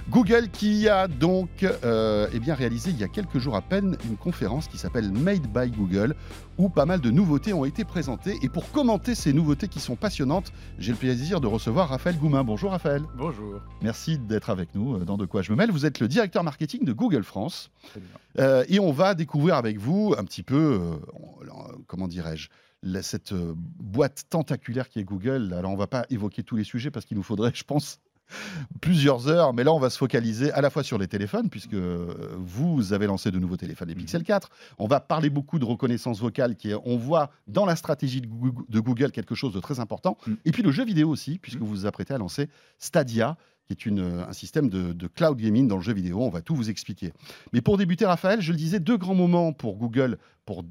Google qui a donc euh, eh bien, réalisé il y a quelques jours à peine une conférence qui s'appelle Made by Google où pas mal de nouveautés ont été présentées. Et pour commenter ces nouveautés qui sont passionnantes, j'ai le plaisir de recevoir Raphaël Goumin. Bonjour Raphaël. Bonjour. Merci d'être avec nous euh, dans De quoi je me mêle. Vous êtes le directeur marketing de Google France. Très bien. Euh, et on va découvrir avec vous un petit peu, euh, comment dirais-je, cette euh, boîte tentaculaire qui est Google. Alors on va pas évoquer tous les sujets parce qu'il nous faudrait, je pense, plusieurs heures. Mais là, on va se focaliser à la fois sur les téléphones, puisque euh, vous avez lancé de nouveaux téléphones, les Pixel 4. On va parler beaucoup de reconnaissance vocale, qui est, on voit dans la stratégie de Google, de Google quelque chose de très important. Mm. Et puis le jeu vidéo aussi, puisque vous vous apprêtez à lancer Stadia qui est une, un système de, de cloud gaming dans le jeu vidéo. On va tout vous expliquer. Mais pour débuter, Raphaël, je le disais, deux grands moments pour Google pour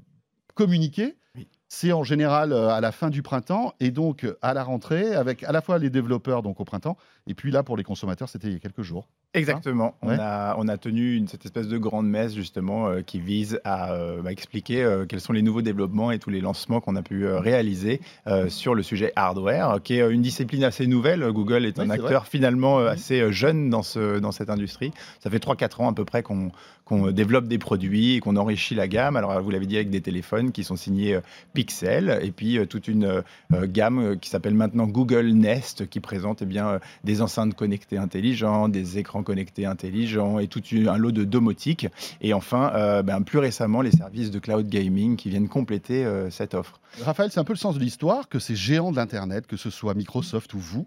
communiquer. Oui. C'est en général euh, à la fin du printemps et donc euh, à la rentrée, avec à la fois les développeurs donc au printemps, et puis là pour les consommateurs, c'était il y a quelques jours. Exactement. Ouais. On, a, on a tenu une, cette espèce de grande messe justement euh, qui vise à euh, bah, expliquer euh, quels sont les nouveaux développements et tous les lancements qu'on a pu réaliser euh, sur le sujet hardware, qui est une discipline assez nouvelle. Google est un acteur finalement Mhm. assez jeune dans, ce, dans cette industrie. Ça fait 3-4 ans à peu près qu'on euh, développe des produits et qu'on enrichit la gamme. Alors vous l'avez dit avec des téléphones qui sont signés Pixel et puis toute une gamme qui s'appelle maintenant Google Nest qui présente eh bien, des enceintes connectées intelligentes, des écrans connectés intelligents et tout un lot de domotique. Et enfin, euh, ben, plus récemment, les services de cloud gaming qui viennent compléter euh, cette offre. Raphaël, c'est un peu le sens de l'histoire que ces géants de l'Internet, que ce soit Microsoft ou vous,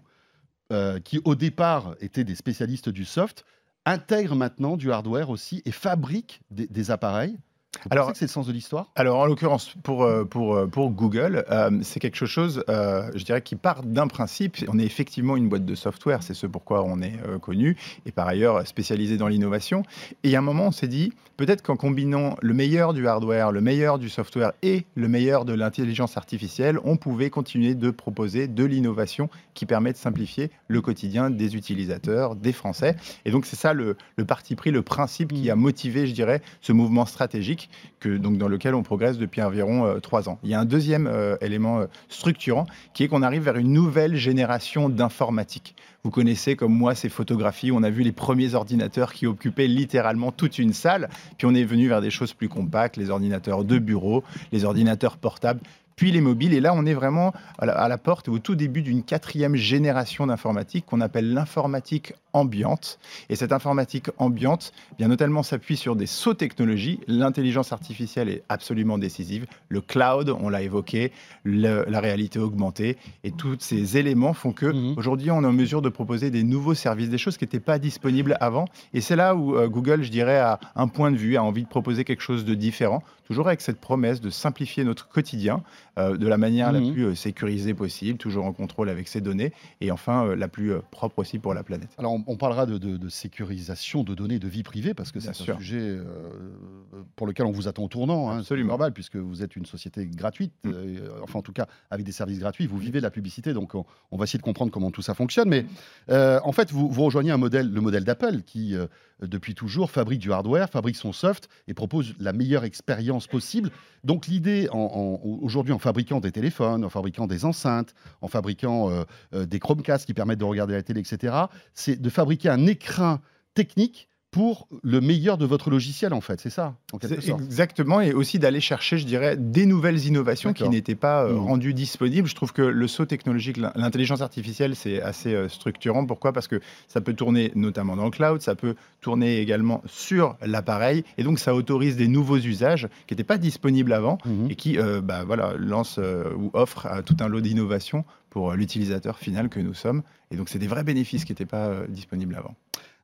euh, qui au départ étaient des spécialistes du soft, intègrent maintenant du hardware aussi et fabriquent des appareils Vous Alors- c'est le sens de l'histoire? Alors, en l'occurrence, pour, euh, pour, euh, pour Google, euh, c'est quelque chose, euh, je dirais, qui part d'un principe. On est effectivement une boîte de software, c'est ce pourquoi on est euh, connu, et par ailleurs spécialisé dans l'innovation. Et a un moment, on s'est dit, peut-être qu'en combinant le meilleur du hardware, le meilleur du software et le meilleur de l'intelligence artificielle, on pouvait continuer de proposer de l'innovation qui permet de simplifier le quotidien des utilisateurs, des Français. Et donc, c'est ça le, le parti pris, le principe qui a motivé, je dirais, ce mouvement stratégique donc, dans lequel on progresse depuis environ euh, trois ans. Il y a un deuxième euh, élément euh, structurant qui est qu'on arrive vers une nouvelle génération d'informatique. Vous connaissez comme moi ces photographies, on a vu les premiers ordinateurs qui occupaient littéralement toute une salle, puis on est venu vers des choses plus compactes, les ordinateurs de bureau, les ordinateurs portables, puis les mobiles. Et là, on est vraiment à la, à la porte, au tout début d'une quatrième génération d'informatique qu'on appelle l'informatique ambiante. Et cette informatique ambiante, bien notamment s'appuie sur des sauts technologies. L'intelligence artificielle est absolument décisive. Le cloud, on l'a évoqué, le- la réalité augmentée. Et tous ces éléments font que Mhm. aujourd'hui, on est en mesure de proposer des nouveaux services, des choses qui n'étaient pas disponibles avant. Et c'est là où euh, Google, je dirais, a un point de vue, a envie de proposer quelque chose de différent, toujours avec cette promesse de simplifier notre quotidien euh, de la manière la Mhm. plus euh, sécurisée possible, toujours en contrôle avec ses données, et enfin euh, la plus propre aussi pour la planète. Alors, on, on parlera de, de- de sécurisation de données de vie privée parce que c'est un sûr. sujet euh, pour lequel on vous attend au tournant. hein, c'est Absolument. normal puisque vous êtes une société gratuite, Mm. euh, enfin en tout cas avec des services gratuits. Vous vivez de la publicité, donc on, on va essayer de comprendre comment tout ça fonctionne. Mais euh, en fait, vous, vous rejoignez un modèle, le modèle d'Apple qui euh, depuis toujours fabrique du hardware, fabrique son soft et propose la meilleure expérience possible. Donc l'idée en- en- aujourd'hui en fabriquant des téléphones, en fabriquant des enceintes, en fabriquant euh, euh, des Chromecast qui permettent de regarder la télé, etc., c'est de fabriquer un écrin technique pour le meilleur de votre logiciel, en fait. C'est ça, en quelque C'est sorte. Exactement, et aussi d'aller chercher, je dirais, des nouvelles innovations qui n'étaient pas euh, Mhm. rendues disponibles. Je trouve que le saut technologique, l'in- l'intelligence artificielle, c'est assez euh, structurant. Pourquoi? Parce que ça peut tourner notamment dans le cloud, ça peut tourner également sur l'appareil, et donc ça autorise des nouveaux usages qui n'étaient pas disponibles avant Mhm. et qui euh, bah, voilà, lance euh, ou offre euh, tout un lot d'innovations pour l'utilisateur final que nous sommes. Et donc c'est des vrais bénéfices qui n'étaient pas disponibles avant.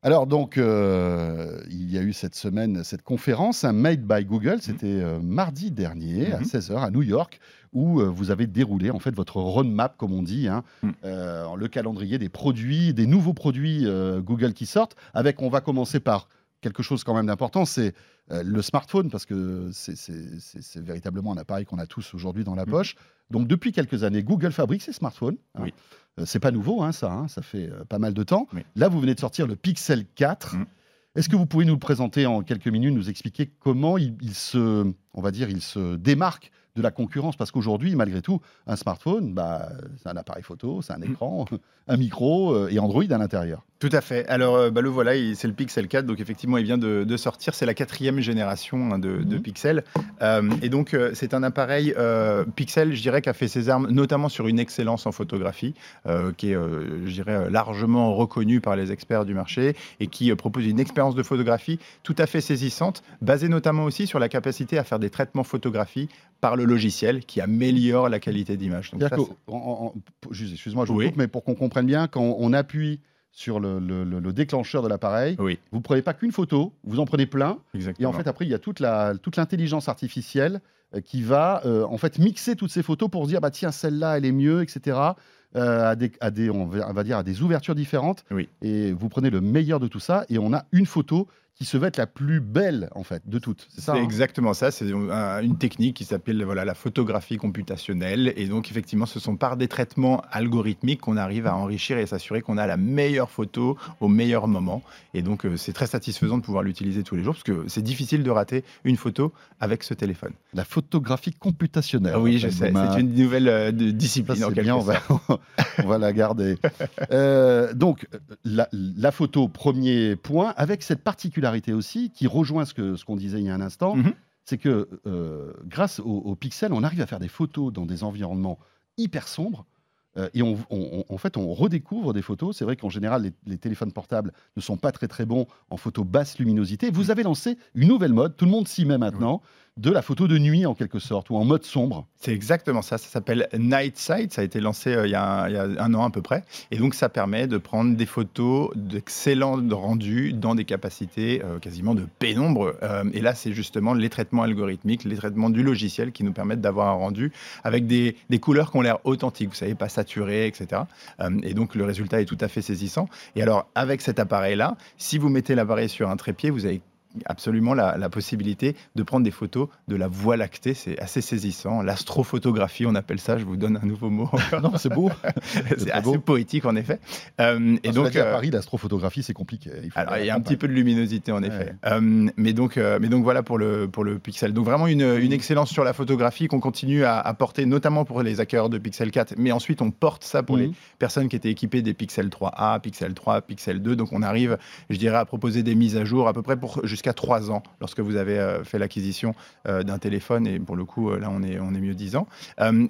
Alors, donc, euh, il y a eu cette semaine cette conférence, un Made by Google, c'était euh, mardi dernier à Mhm. 16h à New York, où euh, vous avez déroulé en fait votre roadmap, comme on dit, hein, Mhm. euh, le calendrier des produits, des nouveaux produits Google qui sortent. Avec, on va commencer par quelque chose quand même d'important, c'est euh, le smartphone, parce que c'est- véritablement un appareil qu'on a tous aujourd'hui dans la Mhm. poche. Donc, depuis quelques années, Google fabrique ses smartphones. hein. Oui. Euh, c'est pas nouveau, hein, ça, hein, ça fait euh, pas mal de temps. Oui. Là, vous venez de sortir le Pixel 4. Mhm. Est-ce que vous pouvez nous le présenter en quelques minutes, nous expliquer comment il, il se, on va dire, il se démarque de la concurrence Parce qu'aujourd'hui, malgré tout, un smartphone, bah, c'est un appareil photo, c'est un Mhm. écran, <laughs> un micro euh, et Android à l'intérieur. Tout à fait. Alors, euh, bah, le voilà, il- c'est le Pixel 4, donc effectivement, il vient de, de sortir. C'est la quatrième génération hein, de, de Mhm. Pixel. Euh, et donc, c'est un appareil euh, Pixel, je dirais, qui a fait ses armes, notamment sur une excellence en photographie, euh, qui est, je dirais, largement reconnue par les experts du marché et qui propose une expérience de photographie tout à fait saisissante, basée notamment aussi sur la capacité à faire des traitements photographie par le logiciel qui améliore la qualité d'image. Excuse-moi, je vous Oui. coupe, mais pour qu'on comprenne bien, quand on appuie sur le, le- le- le déclencheur de l'appareil, Oui, vous prenez pas qu'une photo, vous en prenez plein, Et en fait, après, il y a toute l'intelligence artificielle euh, qui va euh, en fait mixer toutes ces photos pour se dire bah tiens celle-là elle est mieux, etc. euh, à des, à des on va on va dire à des ouvertures différentes. Oui. Et vous prenez le meilleur de tout ça et on a une photo qui se veut être la plus belle en fait de toutes. C'est ça. C'est hein exactement ça. C'est un- une technique qui s'appelle voilà, la photographie computationnelle. Et donc, effectivement, ce sont par des traitements algorithmiques qu'on arrive à enrichir et s'assurer qu'on a la meilleure photo au meilleur moment. Et donc, euh, c'est très satisfaisant de pouvoir l'utiliser tous les jours parce que c'est difficile de rater une photo avec ce téléphone. La photographie computationnelle. Ah oui, je sais. C'est une nouvelle euh, Ça, discipline en bien, on va, sorte. <laughs> on va la garder. Euh, donc, la, la photo, premier point, avec cette particularité aussi, qui rejoint ce que ce qu'on disait il y a un instant, Mhm. c'est que euh, grâce au, au pixel, on arrive à faire des photos dans des environnements hyper sombres. euh, et on, on- on- en fait, on redécouvre des photos. C'est vrai qu'en général, les, les téléphones portables ne sont pas très très bons en photo basse luminosité. Vous avez lancé une nouvelle mode, tout le monde s'y met maintenant. De la photo de nuit en quelque sorte, ou en mode sombre. C'est exactement ça. Ça s'appelle Night Sight. Ça a été lancé euh, il, y a un, an à peu près. Et donc, ça permet de prendre des photos d'excellents rendus dans des capacités euh, quasiment de pénombre. Euh, et là, c'est justement les traitements algorithmiques, les traitements du logiciel qui nous permettent d'avoir un rendu avec des, des couleurs qui ont l'air authentiques. Vous savez, pas saturées, etc. Et donc, le résultat est tout à fait saisissant. Et alors, avec cet appareil-là, si vous mettez l'appareil sur un trépied, vous avez absolument la, la, possibilité de prendre des photos de la Voie lactée. C'est assez saisissant. L'astrophotographie, on appelle ça. Je vous donne un nouveau mot. non, c'est beau. <laughs> c'est assez beau. poétique, en effet. Euh, et donc, à Paris, l'astrophotographie, c'est compliqué. Il alors, il y a un petit peu de luminosité, en effet. Euh, mais, donc, euh, mais donc, voilà pour le, pour le Pixel. Donc, vraiment une, une excellence sur la photographie qu'on continue à, à, porter, notamment pour les acquéreurs de Pixel 4. Mais ensuite, on porte ça pour mmh. les personnes qui étaient équipées des Pixel 3A, Pixel 3, Pixel 2. Donc, on arrive, je dirais, à proposer des mises à jour à peu près pour jusqu'à 3 ans lorsque vous avez euh, fait l'acquisition euh, d'un téléphone. Et pour le coup, euh, là, on est, on est mieux 10 ans.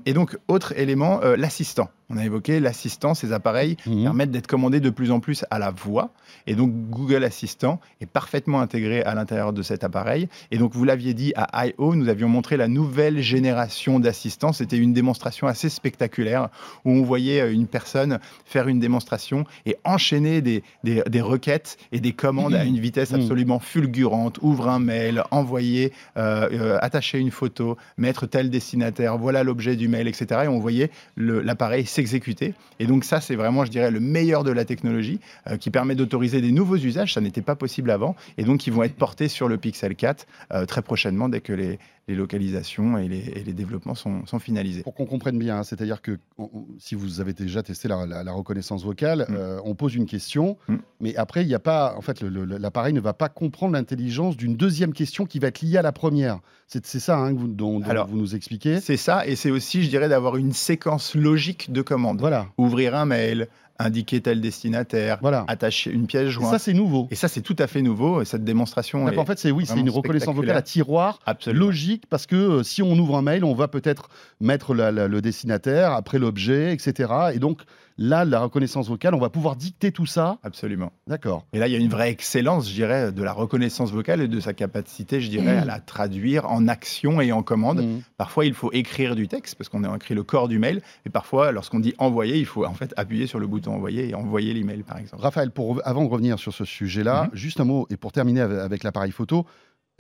et donc, autre élément, l'assistant. On a évoqué l'assistant, ces appareils mmh. permettent d'être commandés de plus en plus à la voix. Et donc, Google Assistant est parfaitement intégré à l'intérieur de cet appareil. Et donc, vous l'aviez dit à I.O., nous avions montré la nouvelle génération d'assistants. C'était une démonstration assez spectaculaire où on voyait une personne faire une démonstration et enchaîner des, des, des requêtes et des commandes mmh. à une vitesse absolument fulgurante. Ouvre un mail, envoyer, euh, euh, attacher une photo, mettre tel destinataire, voilà l'objet du mail, etc. Et on voyait l'appareil s'exécuter. Et donc ça, c'est vraiment, je dirais, le meilleur de la technologie euh, qui permet d'autoriser des nouveaux usages. Ça n'était pas possible avant. Et donc, ils vont être portés sur le Pixel 4 euh, très prochainement dès que les, les localisations et les, et les développements sont, sont, finalisés. Pour qu'on comprenne bien, hein, c'est-à-dire que on, si vous avez déjà testé la, la, la reconnaissance vocale, mm. euh, on pose une question, mm. mais après, il n'y a pas, en fait, l'appareil ne va pas comprendre l'intelligence d'une deuxième question qui va être liée à la première. C'est ça hein, vous, dont, dont Alors, vous nous expliquez. C'est ça, et c'est aussi, je dirais, d'avoir une séquence logique de commandes. Voilà. Ouvrir un mail, indiquer tel destinataire, voilà. attacher une pièce jointe. Et ça, c'est nouveau. Et ça, c'est tout à fait nouveau. Cette démonstration. en fait, c'est oui, c'est une reconnaissance vocale à tiroir Absolument. logique parce que euh, si on ouvre un mail, on va peut-être mettre la, la, le destinataire, après l'objet, etc. Et donc, Là, la reconnaissance vocale, on va pouvoir dicter tout ça. Absolument. D'accord. Et là, il y a une vraie excellence, je dirais, de la reconnaissance vocale et de sa capacité, je dirais, mmh. à la traduire en action et en commande. Mmh. Parfois, il faut écrire du texte parce qu'on a écrit le corps du mail. Et parfois, lorsqu'on dit envoyer, il faut en fait appuyer sur le bouton envoyer et envoyer l'email, par exemple. Raphaël, pour, avant de revenir sur ce sujet-là, mmh. juste un mot, et pour terminer avec, l'appareil photo,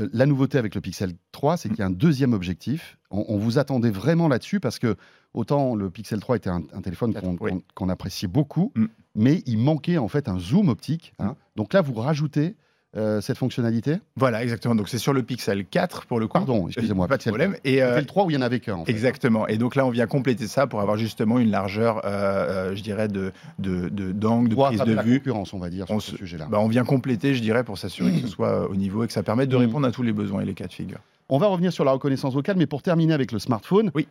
euh, la nouveauté avec le Pixel 3, c'est qu'il y a un deuxième objectif. On, on vous attendait vraiment là-dessus parce que autant le Pixel 3 était un, un téléphone qu'on oui. qu qu appréciait beaucoup, mm. mais il manquait en fait un zoom optique. Hein. Mm. Donc là, vous rajoutez euh, cette fonctionnalité Voilà, exactement. Donc c'est sur le Pixel 4 pour le coup. Pardon, excusez-moi. Pas de problème. Et euh, le 3 où il y en avait qu'un. En fait. Exactement. Et donc là, on vient compléter ça pour avoir justement une largeur, euh, euh je dirais, de d'angle, de, de, de prise de la vue. concurrence, on va dire, on sur ce sujet-là. Bah, on vient compléter, je dirais, pour s'assurer que ce <clears throat> soit au niveau et que ça permette de répondre à tous les besoins et les cas de figure. On va revenir sur la reconnaissance vocale, mais pour terminer avec le smartphone. Oui.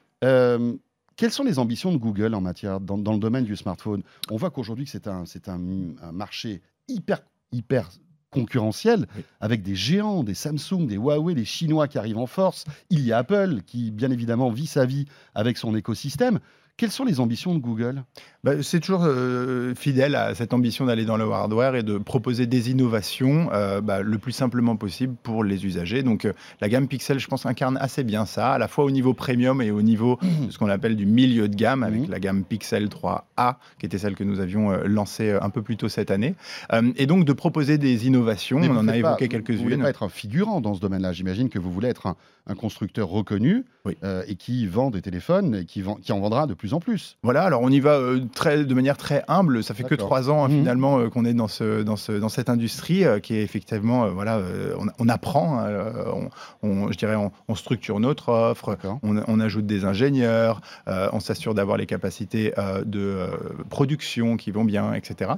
Quelles sont les ambitions de Google en matière dans, dans le domaine du smartphone? On voit qu'aujourd'hui c'est un, un, un marché hyper hyper concurrentiel oui. avec des géants, des Samsung, des Huawei, des Chinois qui arrivent en force. Il y a Apple qui, bien évidemment, vit sa vie avec son écosystème. Quelles sont les ambitions de Google? Bah, C'est toujours euh, fidèle à cette ambition d'aller dans le hardware et de proposer des innovations euh, bah, le plus simplement possible pour les usagers. Donc euh, la gamme Pixel, je pense, incarne assez bien ça, à la fois au niveau premium et au niveau mmh. <clears throat> de ce qu'on appelle du milieu de gamme, avec mmh. la gamme Pixel 3A, qui était celle que nous avions euh, lancée un peu plus tôt cette année. Euh, et donc de proposer des innovations, Mais on en a évoqué quelques-unes. Vous ne voulez pas être un figurant dans ce domaine-là. J'imagine que vous voulez être un, un constructeur reconnu oui. et qui vend des téléphones et qui, vend, qui en vendra de plus en plus. Voilà, alors on y va euh, très, de manière très humble. Ça fait que trois ans mmh. finalement euh, qu'on est dans, ce, dans, ce, dans cette industrie euh, qui est effectivement, euh, voilà, on, on, apprend, hein, on, on, je dirais, on, structure notre offre, on, ajoute des ingénieurs, on s'assure d'avoir les capacités de production qui vont bien, etc.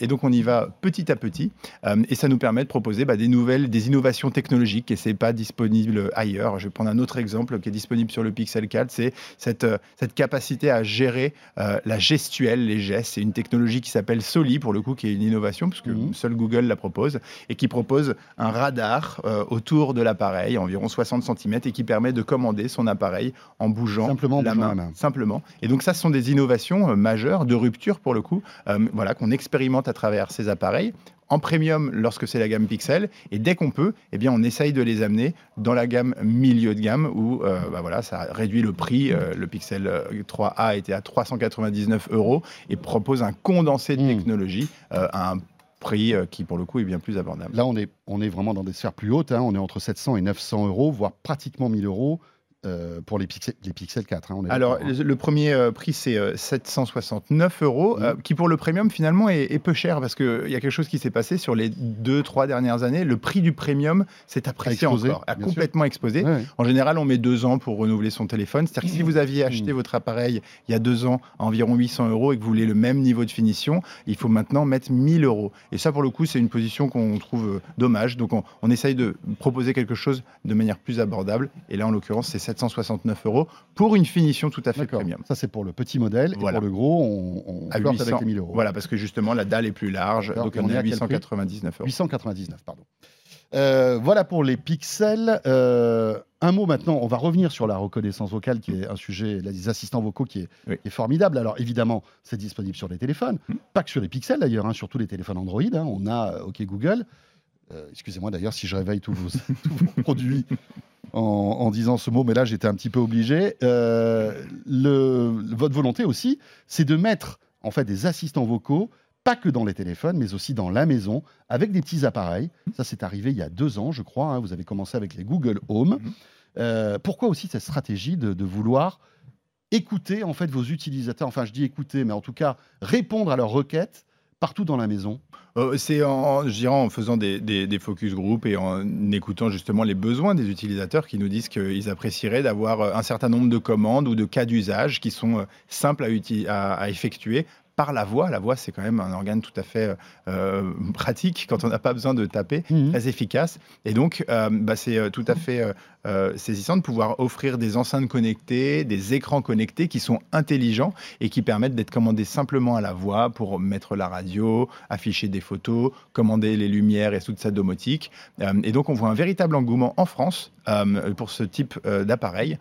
et donc on y va petit à petit et ça nous permet de proposer bah, des nouvelles, des innovations technologiques et c'est pas disponible ailleurs. Je vais prendre un autre exemple qui est disponible sur le Pixel 4, c'est cette, cette capacité à gérer euh, la gestuelle, les gestes. C'est une technologie qui s'appelle Soli, pour le coup, qui est une innovation, puisque mmh. seul Google la propose, et qui propose un radar euh, autour de l'appareil, environ 60 cm, et qui permet de commander son appareil en bougeant simplement la main. main. Simplement. Et donc ça, ce sont des innovations euh, majeures, de rupture, pour le coup, euh, voilà, qu'on expérimente à travers ces appareils en premium lorsque c'est la gamme Pixel, et dès qu'on peut, eh bien, on essaye de les amener dans la gamme milieu de gamme où euh, bah voilà, ça réduit le prix. Euh, le Pixel 3A était à 399 euros et propose un condensé de Mm. technologie euh, à un prix euh, qui, pour le coup, est bien plus abordable. Là, on est, on est vraiment dans des sphères plus hautes. hein. On est entre 700 et 900 euros, voire pratiquement 1000 euros euh, pour les Pixel, les Pixel 4. hein, on est Alors, hein. le le premier euh, prix, c'est euh, 769 euros, Mhm. euh, qui pour le premium, finalement, est, est peu cher, parce qu'il y a quelque chose qui s'est passé sur les deux, trois dernières années. Le prix du premium s'est apprécié explosé, encore, a complètement explosé. Ouais, ouais. En général, on met deux ans pour renouveler son téléphone. C'est-à-dire que si vous aviez acheté votre appareil il y a deux ans à environ 800 euros et que vous voulez le même niveau de finition, il faut maintenant mettre 1000 euros. Et ça, pour le coup, c'est une position qu'on trouve euh, dommage. Donc, on, on essaye de proposer quelque chose de manière plus abordable. Et là, en l'occurrence, c'est 769 euros pour une finition tout à fait premium. Ça, c'est pour le petit modèle. Voilà. Et pour le gros, on, on À flirte 800. avec les 1000 euros. Voilà, parce que justement, la dalle est plus large. Donc, on, on est à à quel prix 899 euros. 899, pardon. Euh, voilà pour les pixels. Euh, un mot maintenant, on va revenir sur la reconnaissance vocale, qui est un sujet, là, des assistants vocaux, qui est, Oui. qui est formidable. Alors évidemment, c'est disponible sur les téléphones, Hmm. pas que sur les pixels d'ailleurs, hein, sur tous les téléphones Android. hein. on a euh, OK Google. Euh, Excusez-moi d'ailleurs si je réveille tous vos, <laughs> tous vos produits en, en disant ce mot, mais là j'étais un petit peu obligé. Euh, le, votre volonté aussi, c'est de mettre en fait des assistants vocaux, pas que dans les téléphones, mais aussi dans la maison, avec des petits appareils. Ça, c'est arrivé il y a deux ans, je crois. hein. Vous avez commencé avec les Google Home. Mhm. Euh, pourquoi aussi cette stratégie de, de vouloir écouter en fait vos utilisateurs? Enfin, je dis écouter, mais en tout cas répondre à leurs requêtes partout dans la maison. Euh, c'est en, faisant des, des- des focus group et en écoutant justement les besoins des utilisateurs qui nous disent qu'ils apprécieraient d'avoir euh, un certain nombre de commandes ou de cas d'usage qui sont euh, simples à, uti- à- à effectuer par la voix. La voix, c'est quand même un organe tout à fait euh, pratique quand on n'a pas besoin de taper. Mhm. très efficace. Et donc, euh, bah, c'est tout à fait euh, saisissant de pouvoir offrir des enceintes connectées, des écrans connectés qui sont intelligents et qui permettent d'être commandés simplement à la voix pour mettre la radio, afficher des photos, commander les lumières et toute sa domotique. Euh, et donc, on voit un véritable engouement en France euh, pour ce type d'appareil.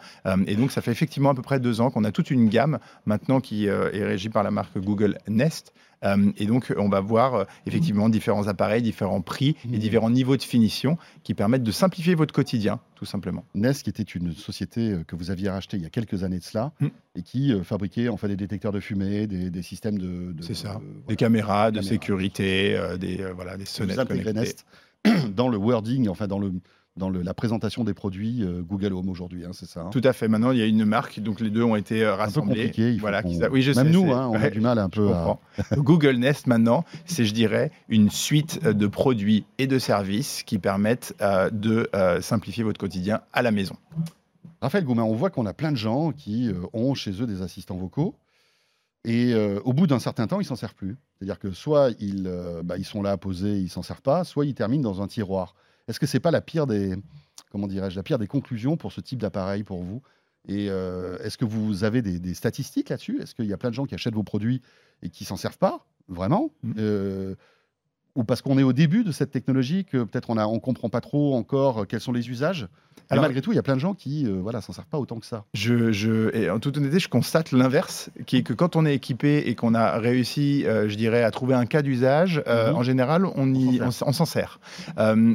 Et donc, ça fait effectivement à peu près deux ans qu'on a toute une gamme maintenant qui est régie par la marque Google Nest. Euh, et donc, on va voir euh, effectivement différents appareils, différents prix et Mhm. différents niveaux de finition qui permettent de simplifier votre quotidien, tout simplement. Nest, qui était une société euh, que vous aviez rachetée il y a quelques années de cela, Hmm. et qui euh, fabriquait en fait des détecteurs de fumée, des, des systèmes de. de- C'est ça. de- Des caméras de Caméras. sécurité, euh, des, euh, voilà, des Vous sonnettes connectées. Nest <clears throat> dans le wording, enfin dans le dans le- la présentation des produits euh, Google Home aujourd'hui, hein, c'est ça. hein? Tout à fait. Maintenant, il y a une marque, donc les deux ont été euh, un peu rassemblés. compliqué. Il voilà, a- Oui, je Même sais, nous, hein, on a ouais, du mal un peu à. <laughs> Google Nest, maintenant, c'est, je dirais, une suite euh, de produits et de services qui permettent euh, de simplifier votre quotidien à la maison. Raphaël Goumin, on voit qu'on a plein de gens qui ont chez eux des assistants vocaux. Et euh, au bout d'un certain temps, ils s'en servent plus. C'est-à-dire que soit ils, euh, bah, ils sont là à poser, ils s'en servent pas, soit ils terminent dans un tiroir. Est-ce que c'est pas la pire des, comment dirais-je, la pire des conclusions pour ce type d'appareil pour vous? Et euh, est-ce que vous avez des, des statistiques là-dessus? Est-ce qu'il y a plein de gens qui achètent vos produits et qui s'en servent pas? Vraiment? Mhm. Euh, Ou parce qu'on est au début de cette technologie que peut-être on on comprend pas trop encore euh, quels sont les usages Et Alors- malgré tout, il y a plein de gens qui, euh, voilà, s'en servent pas autant que ça. Je, je- et en toute honnêteté, je constate l'inverse, qui est que quand on est équipé et qu'on a réussi, euh, je dirais, à trouver un cas d'usage, euh, Mhm. en général, on, y- on, s'en sert.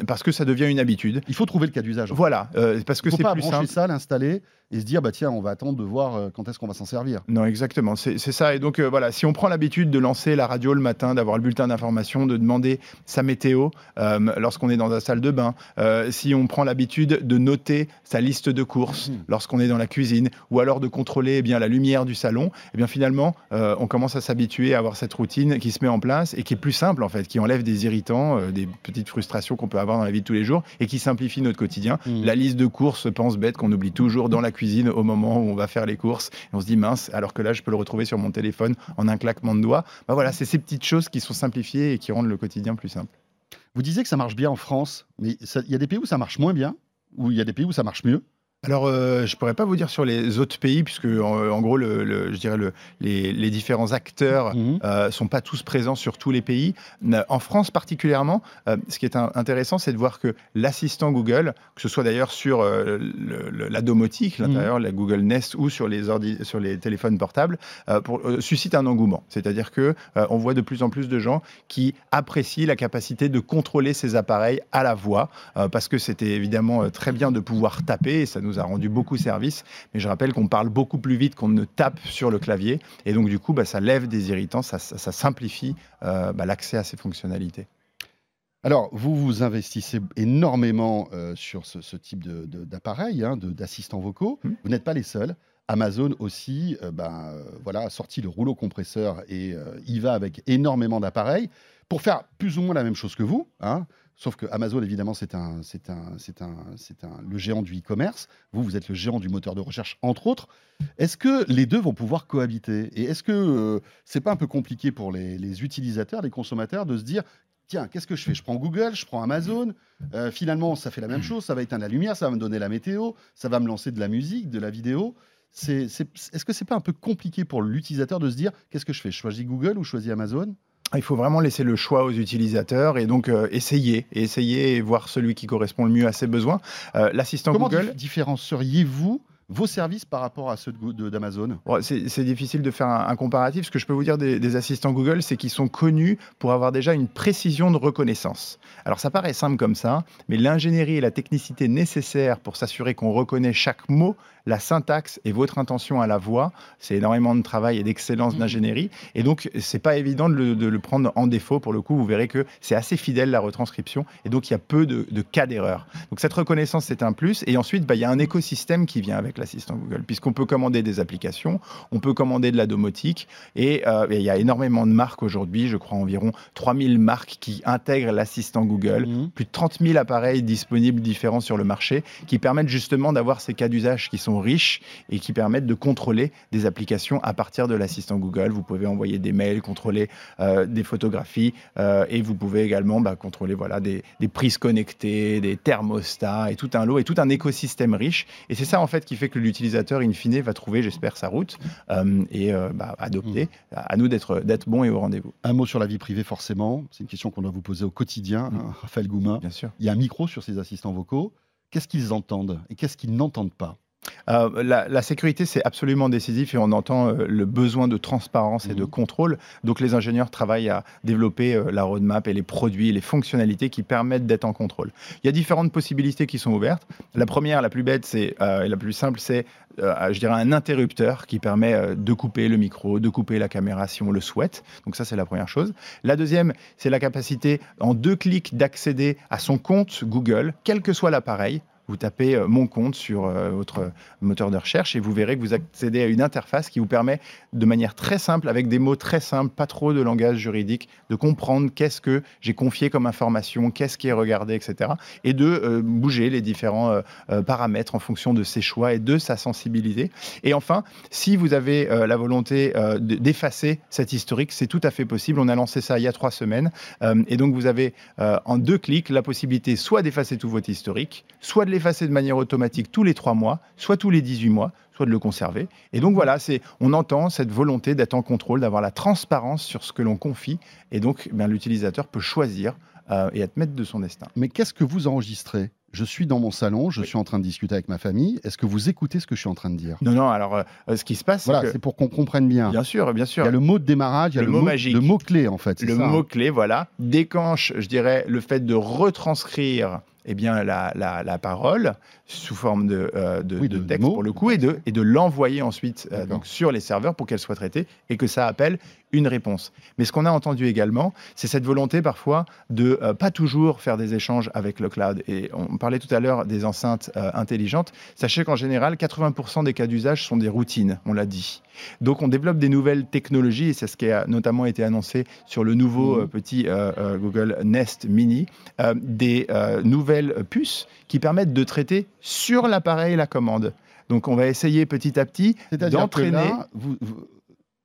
Parce que ça devient une habitude. Il faut trouver le cas d'usage. Voilà, parce Il que ne faut c'est pas plus brancher simple. ça, l'installer et se dire, bah tiens, on va attendre de voir euh, quand est-ce qu'on va s'en servir. Non, exactement, c'est ça. Et donc, euh, voilà, si on prend l'habitude de lancer la radio le matin, d'avoir le bulletin d'information, de demander sa météo euh, lorsqu'on est dans la salle de bain, euh, si on prend l'habitude de noter sa liste de courses Mhm. lorsqu'on est dans la cuisine, ou alors de contrôler eh bien, la lumière du salon, eh bien, finalement, on commence à s'habituer à avoir cette routine qui se met en place et qui est plus simple, en fait, qui enlève des irritants, des petites frustrations qu'on peut avoir dans la vie de tous les jours et qui simplifie notre quotidien. Mhm. La liste de courses pense bête qu'on oublie toujours dans la cuisine au moment où on va faire les courses. Et on se dit mince, alors que là, je peux le retrouver sur mon téléphone en un claquement de doigts. Bah voilà, c'est ces petites choses qui sont simplifiées et qui rendent le quotidien plus simple. Vous disiez que ça marche bien en France, mais il y a des pays où ça marche moins bien, ou il y a des pays où ça marche mieux? Alors, euh, je pourrais pas vous dire sur les autres pays, puisque en, en gros, le, le- je dirais le, les, les différents acteurs Mhm. euh, sont pas tous présents sur tous les pays. En France particulièrement, euh, ce qui est un- intéressant, c'est de voir que l'assistant Google, que ce soit d'ailleurs sur la domotique, Mhm. l'intérieur, la Google Nest ou sur les, ordi- sur les téléphones portables, pour, suscite un engouement. C'est-à-dire que on voit de plus en plus de gens qui apprécient la capacité de contrôler ces appareils à la voix, parce que c'était évidemment très bien de pouvoir taper, et ça nous a rendu beaucoup service. Mais je rappelle qu'on parle beaucoup plus vite qu'on ne tape sur le clavier, et donc du coup, bah, ça lève des irritants, ça, ça- ça simplifie euh, bah, l'accès à ces fonctionnalités. Alors, vous vous investissez énormément euh, sur ce, ce type de- de- d'appareil, hein, de- d'assistants vocaux. Hmm. Vous n'êtes pas les seuls. Amazon aussi euh, ben, voilà, a sorti le rouleau compresseur et euh, y va avec énormément d'appareils pour faire plus ou moins la même chose que vous. hein. Sauf que Amazon, évidemment, c'est un, c'est un, c'est un, c'est un, le géant du e-commerce. Vous, vous êtes le géant du moteur de recherche, entre autres. Est-ce que les deux vont pouvoir cohabiter? Et est-ce que euh, c'est pas un peu compliqué pour les, utilisateurs, les consommateurs, de se dire tiens, qu'est-ce que je fais? Je prends Google, je prends Amazon. euh, finalement, ça fait la même chose. Ça va éteindre la lumière, ça va me donner la météo, ça va me lancer de la musique, de la vidéo. C'est, est-ce que c'est pas un peu compliqué pour l'utilisateur de se dire qu'est-ce que je fais? Je choisis Google ou choisis Amazon? Il faut vraiment laisser le choix aux utilisateurs et donc euh, essayer, et essayer et voir celui qui correspond le mieux à ses besoins. Euh, L'assistant Comment Google, dif- différencieriez-vous vos services par rapport à ceux d'Amazon? C'est c'est difficile de faire un, un comparatif. Ce que je peux vous dire des, des assistants Google, c'est qu'ils sont connus pour avoir déjà une précision de reconnaissance. Alors ça paraît simple comme ça, mais l'ingénierie et la technicité nécessaires pour s'assurer qu'on reconnaît chaque mot, la syntaxe et votre intention à la voix, c'est énormément de travail et d'excellence Mhm. d'ingénierie. Et donc c'est pas évident de le, de le prendre en défaut. Pour le coup, vous verrez que c'est assez fidèle la retranscription, et donc il y a peu de, de cas d'erreur. Donc cette reconnaissance, c'est un plus. Et ensuite, bah, il y a un écosystème qui vient avec l'assistant Google, puisqu'on peut commander des applications, on peut commander de la domotique, et euh, et il y a énormément de marques aujourd'hui, je crois environ 3000 marques qui intègrent l'assistant Google, Mhm. plus de 30 000 appareils disponibles différents sur le marché, qui permettent justement d'avoir ces cas d'usage qui sont riches et qui permettent de contrôler des applications à partir de l'assistant Google. Vous pouvez envoyer des mails, contrôler euh, des photographies, euh, et vous pouvez également bah, contrôler voilà, des, des prises connectées, des thermostats, et tout un lot, et tout un écosystème riche. Et c'est ça, en fait, qui fait que l'utilisateur, in fine, va trouver, j'espère, sa route euh, et bah, adopter. À nous d'être bon et au rendez-vous, Un mot sur la vie privée, forcément. C'est une question qu'on doit vous poser au quotidien, Mhm. hein, Raphaël Gouma. bien sûr. Il y a un micro sur ces assistants vocaux. Qu'est-ce qu'ils entendent et qu'est-ce qu'ils n'entendent pas? Euh, la, la sécurité, c'est absolument décisif et on entend euh, le besoin de transparence et de Mhm. contrôle. Donc les ingénieurs travaillent à développer euh, la roadmap et les produits, les fonctionnalités qui permettent d'être en contrôle. Il y a différentes possibilités qui sont ouvertes. La première, la plus bête, c'est et la plus simple, c'est je dirais un interrupteur qui permet de couper le micro, de couper la caméra si on le souhaite. Donc ça, c'est la première chose. La deuxième, c'est la capacité en deux clics d'accéder à son compte Google, quel que soit l'appareil. Vous tapez euh, mon compte sur euh, votre moteur de recherche et vous verrez que vous accédez à une interface qui vous permet de manière très simple, avec des mots très simples, pas trop de langage juridique, de comprendre qu'est-ce que j'ai confié comme information, qu'est-ce qui est regardé, etc. Et de euh, bouger les différents paramètres en fonction de ses choix et de sa sensibilité. Et enfin, si vous avez la volonté de- d'effacer cet historique, c'est tout à fait possible. On a lancé ça il y a trois semaines. Et donc, vous avez en deux clics la possibilité soit d'effacer tout votre historique, soit de l'effacer de manière automatique tous les trois mois, soit tous les 18 mois, soit de le conserver. Et donc voilà, c'est, on entend cette volonté d'être en contrôle, d'avoir la transparence sur ce que l'on confie. Et donc, ben, l'utilisateur peut choisir euh, et être maître de son destin. Mais qu'est-ce que vous enregistrez? Je suis dans mon salon, je Oui. suis en train de discuter avec ma famille. Est-ce que vous écoutez ce que je suis en train de dire? Non, non, alors euh, ce qui se passe, Voilà, c'est que... pour qu'on comprenne bien. Bien sûr, bien Il sûr. y a le mot de démarrage, il y a Le le, mot mot, magique. le mot clé en fait. Le ça, hein. mot-clé, voilà, déclenche, je dirais, le fait de retranscrire eh bien, la, la- la parole sous forme de, euh, de, Oui, de de texte mots. pour le coup et de, et de l'envoyer ensuite euh, donc, sur les serveurs pour qu'elle soit traitée et que ça appelle une réponse. Mais ce qu'on a entendu également, c'est cette volonté parfois de euh, pas toujours faire des échanges avec le cloud. Et on parlait tout à l'heure des enceintes euh, intelligentes. Sachez qu'en général, 80% des cas d'usage sont des routines, on l'a dit. Donc on développe des nouvelles technologies, et c'est ce qui a notamment été annoncé sur le nouveau Mhm. euh, petit euh, Google Nest Mini, des nouvelles puces qui permettent de traiter sur l'appareil la commande. Donc on va essayer petit à petit d'entraîner. là, vous- vous-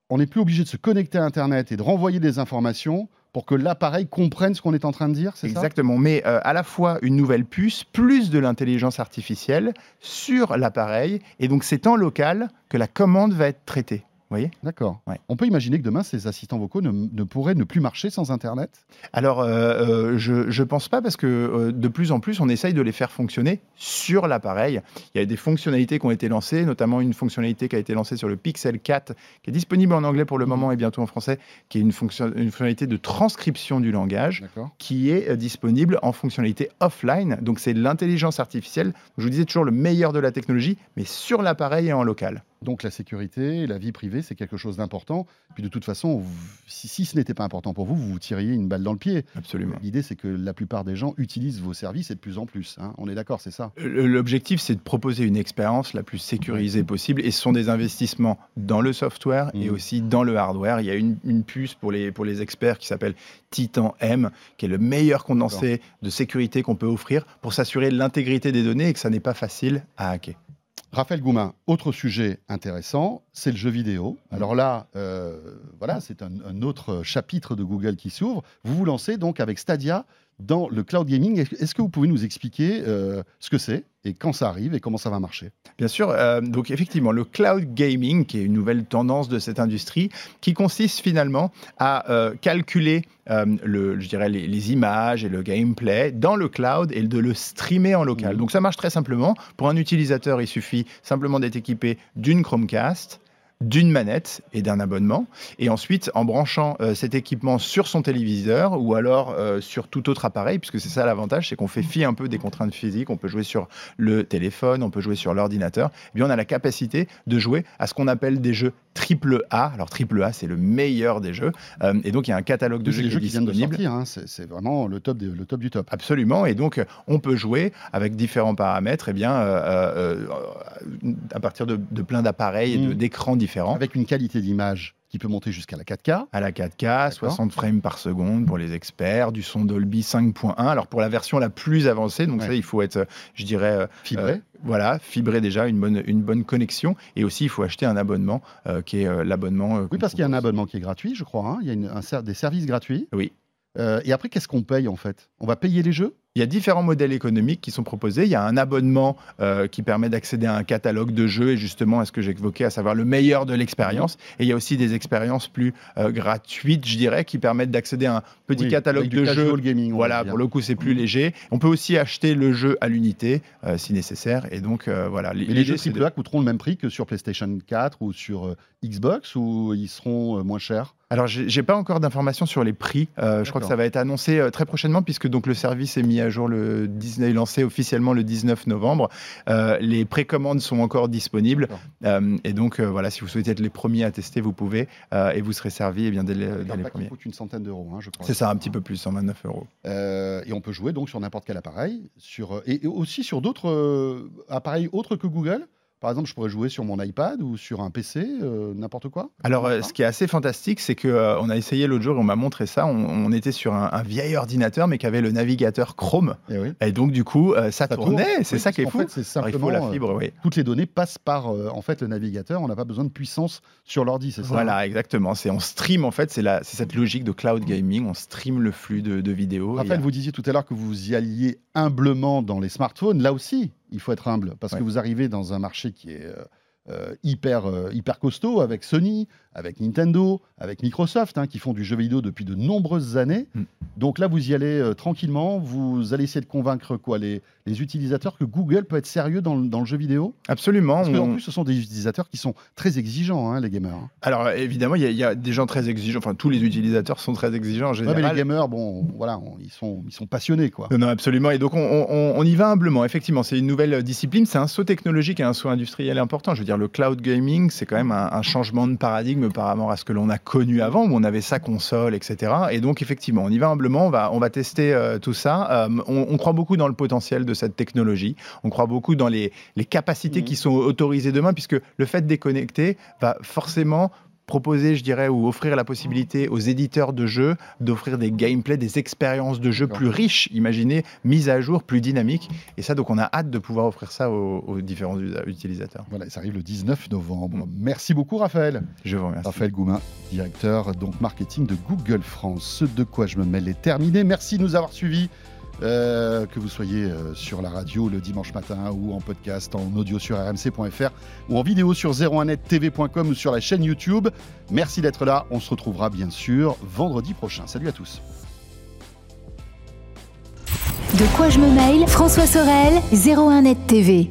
on n'est plus obligé de se connecter à Internet et de renvoyer des informations pour que l'appareil comprenne ce qu'on est en train de dire, c'est ça? Exactement, mais euh, à la fois une nouvelle puce, plus de l'intelligence artificielle sur l'appareil, et donc c'est en local que la commande va être traitée. Vous voyez D'accord. Ouais. On peut imaginer que demain, ces assistants vocaux ne, ne pourraient ne plus marcher sans Internet? Alors, euh, euh, je ne pense pas parce que euh, de plus en plus, on essaye de les faire fonctionner sur l'appareil. Il y a des fonctionnalités qui ont été lancées, notamment une fonctionnalité qui a été lancée sur le Pixel 4, qui est disponible en anglais pour le moment et bientôt en français, qui est une, fonction- une fonctionnalité de transcription du langage qui est euh, disponible en fonctionnalité offline. Donc, c'est l'intelligence artificielle. Je vous disais toujours le meilleur de la technologie, mais sur l'appareil et en local. Donc la sécurité, la vie privée, c'est quelque chose d'important. Puis de toute façon, si, si ce n'était pas important pour vous, vous vous tiriez une balle dans le pied. Absolument. L'idée, c'est que la plupart des gens utilisent vos services et de plus en plus. hein. On est d'accord, c'est ça? L'objectif, c'est de proposer une expérience la plus sécurisée possible et ce sont des investissements dans le software et Mhm. aussi dans le hardware. Il y a une, une puce pour les, pour les experts qui s'appelle Titan M, qui est le meilleur condensé de sécurité qu'on peut offrir pour s'assurer de l'intégrité des données et que ça n'est pas facile à hacker. Raphaël Goumin, autre sujet intéressant, c'est le jeu vidéo. Alors là, euh, voilà, c'est un, un autre chapitre de Google qui s'ouvre. Vous vous lancez donc avec Stadia dans le cloud gaming. Est- Est-ce que vous pouvez nous expliquer euh, ce que c'est et quand ça arrive et comment ça va marcher? Bien sûr, euh, donc effectivement, le cloud gaming, qui est une nouvelle tendance de cette industrie, qui consiste finalement à euh, calculer le, je dirais les, les images et le gameplay dans le cloud et de le streamer en local. Mhm. Donc ça marche très simplement. Pour un utilisateur, il suffit simplement d'être équipé d'une Chromecast d'une manette et d'un abonnement. Et ensuite, en branchant euh, cet équipement sur son téléviseur ou alors euh, sur tout autre appareil, puisque c'est ça l'avantage, c'est qu'on fait fi un peu des contraintes physiques. On peut jouer sur le téléphone, on peut jouer sur l'ordinateur. Eh bien, on a la capacité de jouer à ce qu'on appelle des jeux triple A. Alors, triple A, c'est le meilleur des jeux. Euh, et donc, il y a un catalogue de jeux qui jeux qui viennent de sortir. hein. C'est vraiment le top, des- le top du top. Absolument, et donc on peut jouer avec différents paramètres, et bien euh, à partir de, de plein d'appareils et de- Mm. d'écrans différents. Avec une qualité d'image qui peut monter jusqu'à la 4K. à la 4K, 60 frames par seconde pour les experts, du son Dolby 5.1. Alors pour la version la plus avancée, donc Ouais. ça il faut être, euh, je dirais, euh, Fibré. euh, voilà, fibré déjà, une bonne, une bonne connexion, et aussi il faut acheter un abonnement euh, qui est euh, l'abonnement. oui, parce qu'il y a un abonnement qui est gratuit, je crois. hein. Il y a une- un ser- des services gratuits. Oui. Et après, qu'est-ce qu'on paye en fait? On va payer les jeux? Il y a différents modèles économiques qui sont proposés. Il y a un abonnement euh, qui permet d'accéder à un catalogue de jeux et justement à ce que j'évoquais, à savoir le meilleur de l'expérience. Et il y a aussi des expériences plus euh, gratuites, je dirais, qui permettent d'accéder à un petit Oui, catalogue de jeux. gaming. Voilà, pour le coup, c'est plus Mhm. léger. On peut aussi acheter le jeu à l'unité euh, si nécessaire. Et donc, voilà. Mais les jeux AAA coûteront le même prix que sur PlayStation 4 ou sur Xbox ou ils seront moins chers? Alors, j'ai pas encore d'informations sur les prix. Euh, je crois que ça va être annoncé euh, très prochainement, puisque donc le service est mis à jour le 19, lancé officiellement le 19 novembre. Euh, les précommandes sont encore disponibles, et donc voilà, si vous souhaitez être les premiers à tester, vous pouvez, et vous serez servi eh bien dès les, dès les premiers. coûte une centaine d'euros, hein, je crois. C'est ça, un petit peu plus, 129 euros. Et on peut jouer donc sur n'importe quel appareil, sur, et, et aussi sur d'autres appareils autres que Google. Par exemple, je pourrais jouer sur mon iPad ou sur un PC, euh, n'importe quoi. Alors, euh, ce qui est assez fantastique, c'est que euh, on a essayé l'autre jour et on m'a montré ça. On, on était sur un, un vieil ordinateur, mais qui avait le navigateur Chrome. Eh oui. Et donc, du coup, ça, Ça tournait. tourne. C'est Oui, ça qui est fou. fait, c'est Alors, il simplement, faut la fibre, oui. toutes les données passent par en fait le navigateur. On n'a pas besoin de puissance sur l'ordi, c'est ça hein Voilà, exactement. C'est on stream en fait. C'est la, c'est cette logique de cloud gaming. On stream le flux de, de vidéos. Raphaël, Et, vous disiez tout à l'heure que vous y alliez humblement dans les smartphones. Là aussi, il faut être humble parce Ouais. que vous arrivez dans un marché qui est euh, euh, hyper, euh, hyper costaud avec Sony, avec Nintendo, avec Microsoft, hein, qui font du jeu vidéo depuis de nombreuses années. Mm. Donc là, vous y allez euh, tranquillement. Vous allez essayer de convaincre quoi les, les utilisateurs que Google peut être sérieux dans, le- dans le jeu vidéo absolument. Parce qu'en on- plus, ce sont des utilisateurs qui sont très exigeants, hein, les gamers. Alors évidemment, il y, a- il y a des gens très exigeants. Enfin, tous les utilisateurs sont très exigeants en Ouais, général. mais les gamers, bon, voilà, on- ils, sont, ils sont passionnés, quoi. Non, non, absolument. Et donc, on, on- on y va humblement. Effectivement, c'est une nouvelle discipline. C'est un saut technologique et un saut industriel important. Je veux dire, le cloud gaming, c'est quand même un, un changement de paradigme par rapport à ce que l'on a connu avant, où on avait sa console, etc. Et donc, effectivement, on y va humblement. On va, on va tester euh, tout ça. Euh, on, on croit beaucoup dans le potentiel de cette technologie. On croit beaucoup dans les, les capacités Mhm. qui sont autorisées demain, puisque le fait de déconnecter va forcément proposer, je dirais, ou offrir la possibilité aux éditeurs de jeux d'offrir des gameplays, des expériences de jeux plus riches, imaginez, mises à jour, plus dynamiques. Et ça, donc, on a hâte de pouvoir offrir ça aux, différents utilisateurs. Voilà, ça arrive le 19 novembre. Merci beaucoup, Raphaël. Je vous remercie. Raphaël Goumin, directeur donc marketing de Google France. Ce de quoi je me mêle est terminé. Merci de nous avoir suivis. Euh, que vous soyez euh, sur la radio le dimanche matin ou en podcast, en audio sur rmc.fr ou en vidéo sur 01nettv.com ou sur la chaîne YouTube. Merci d'être là. On se retrouvera bien sûr vendredi prochain. Salut à tous. De quoi je me mail François Sorel, 01net TV.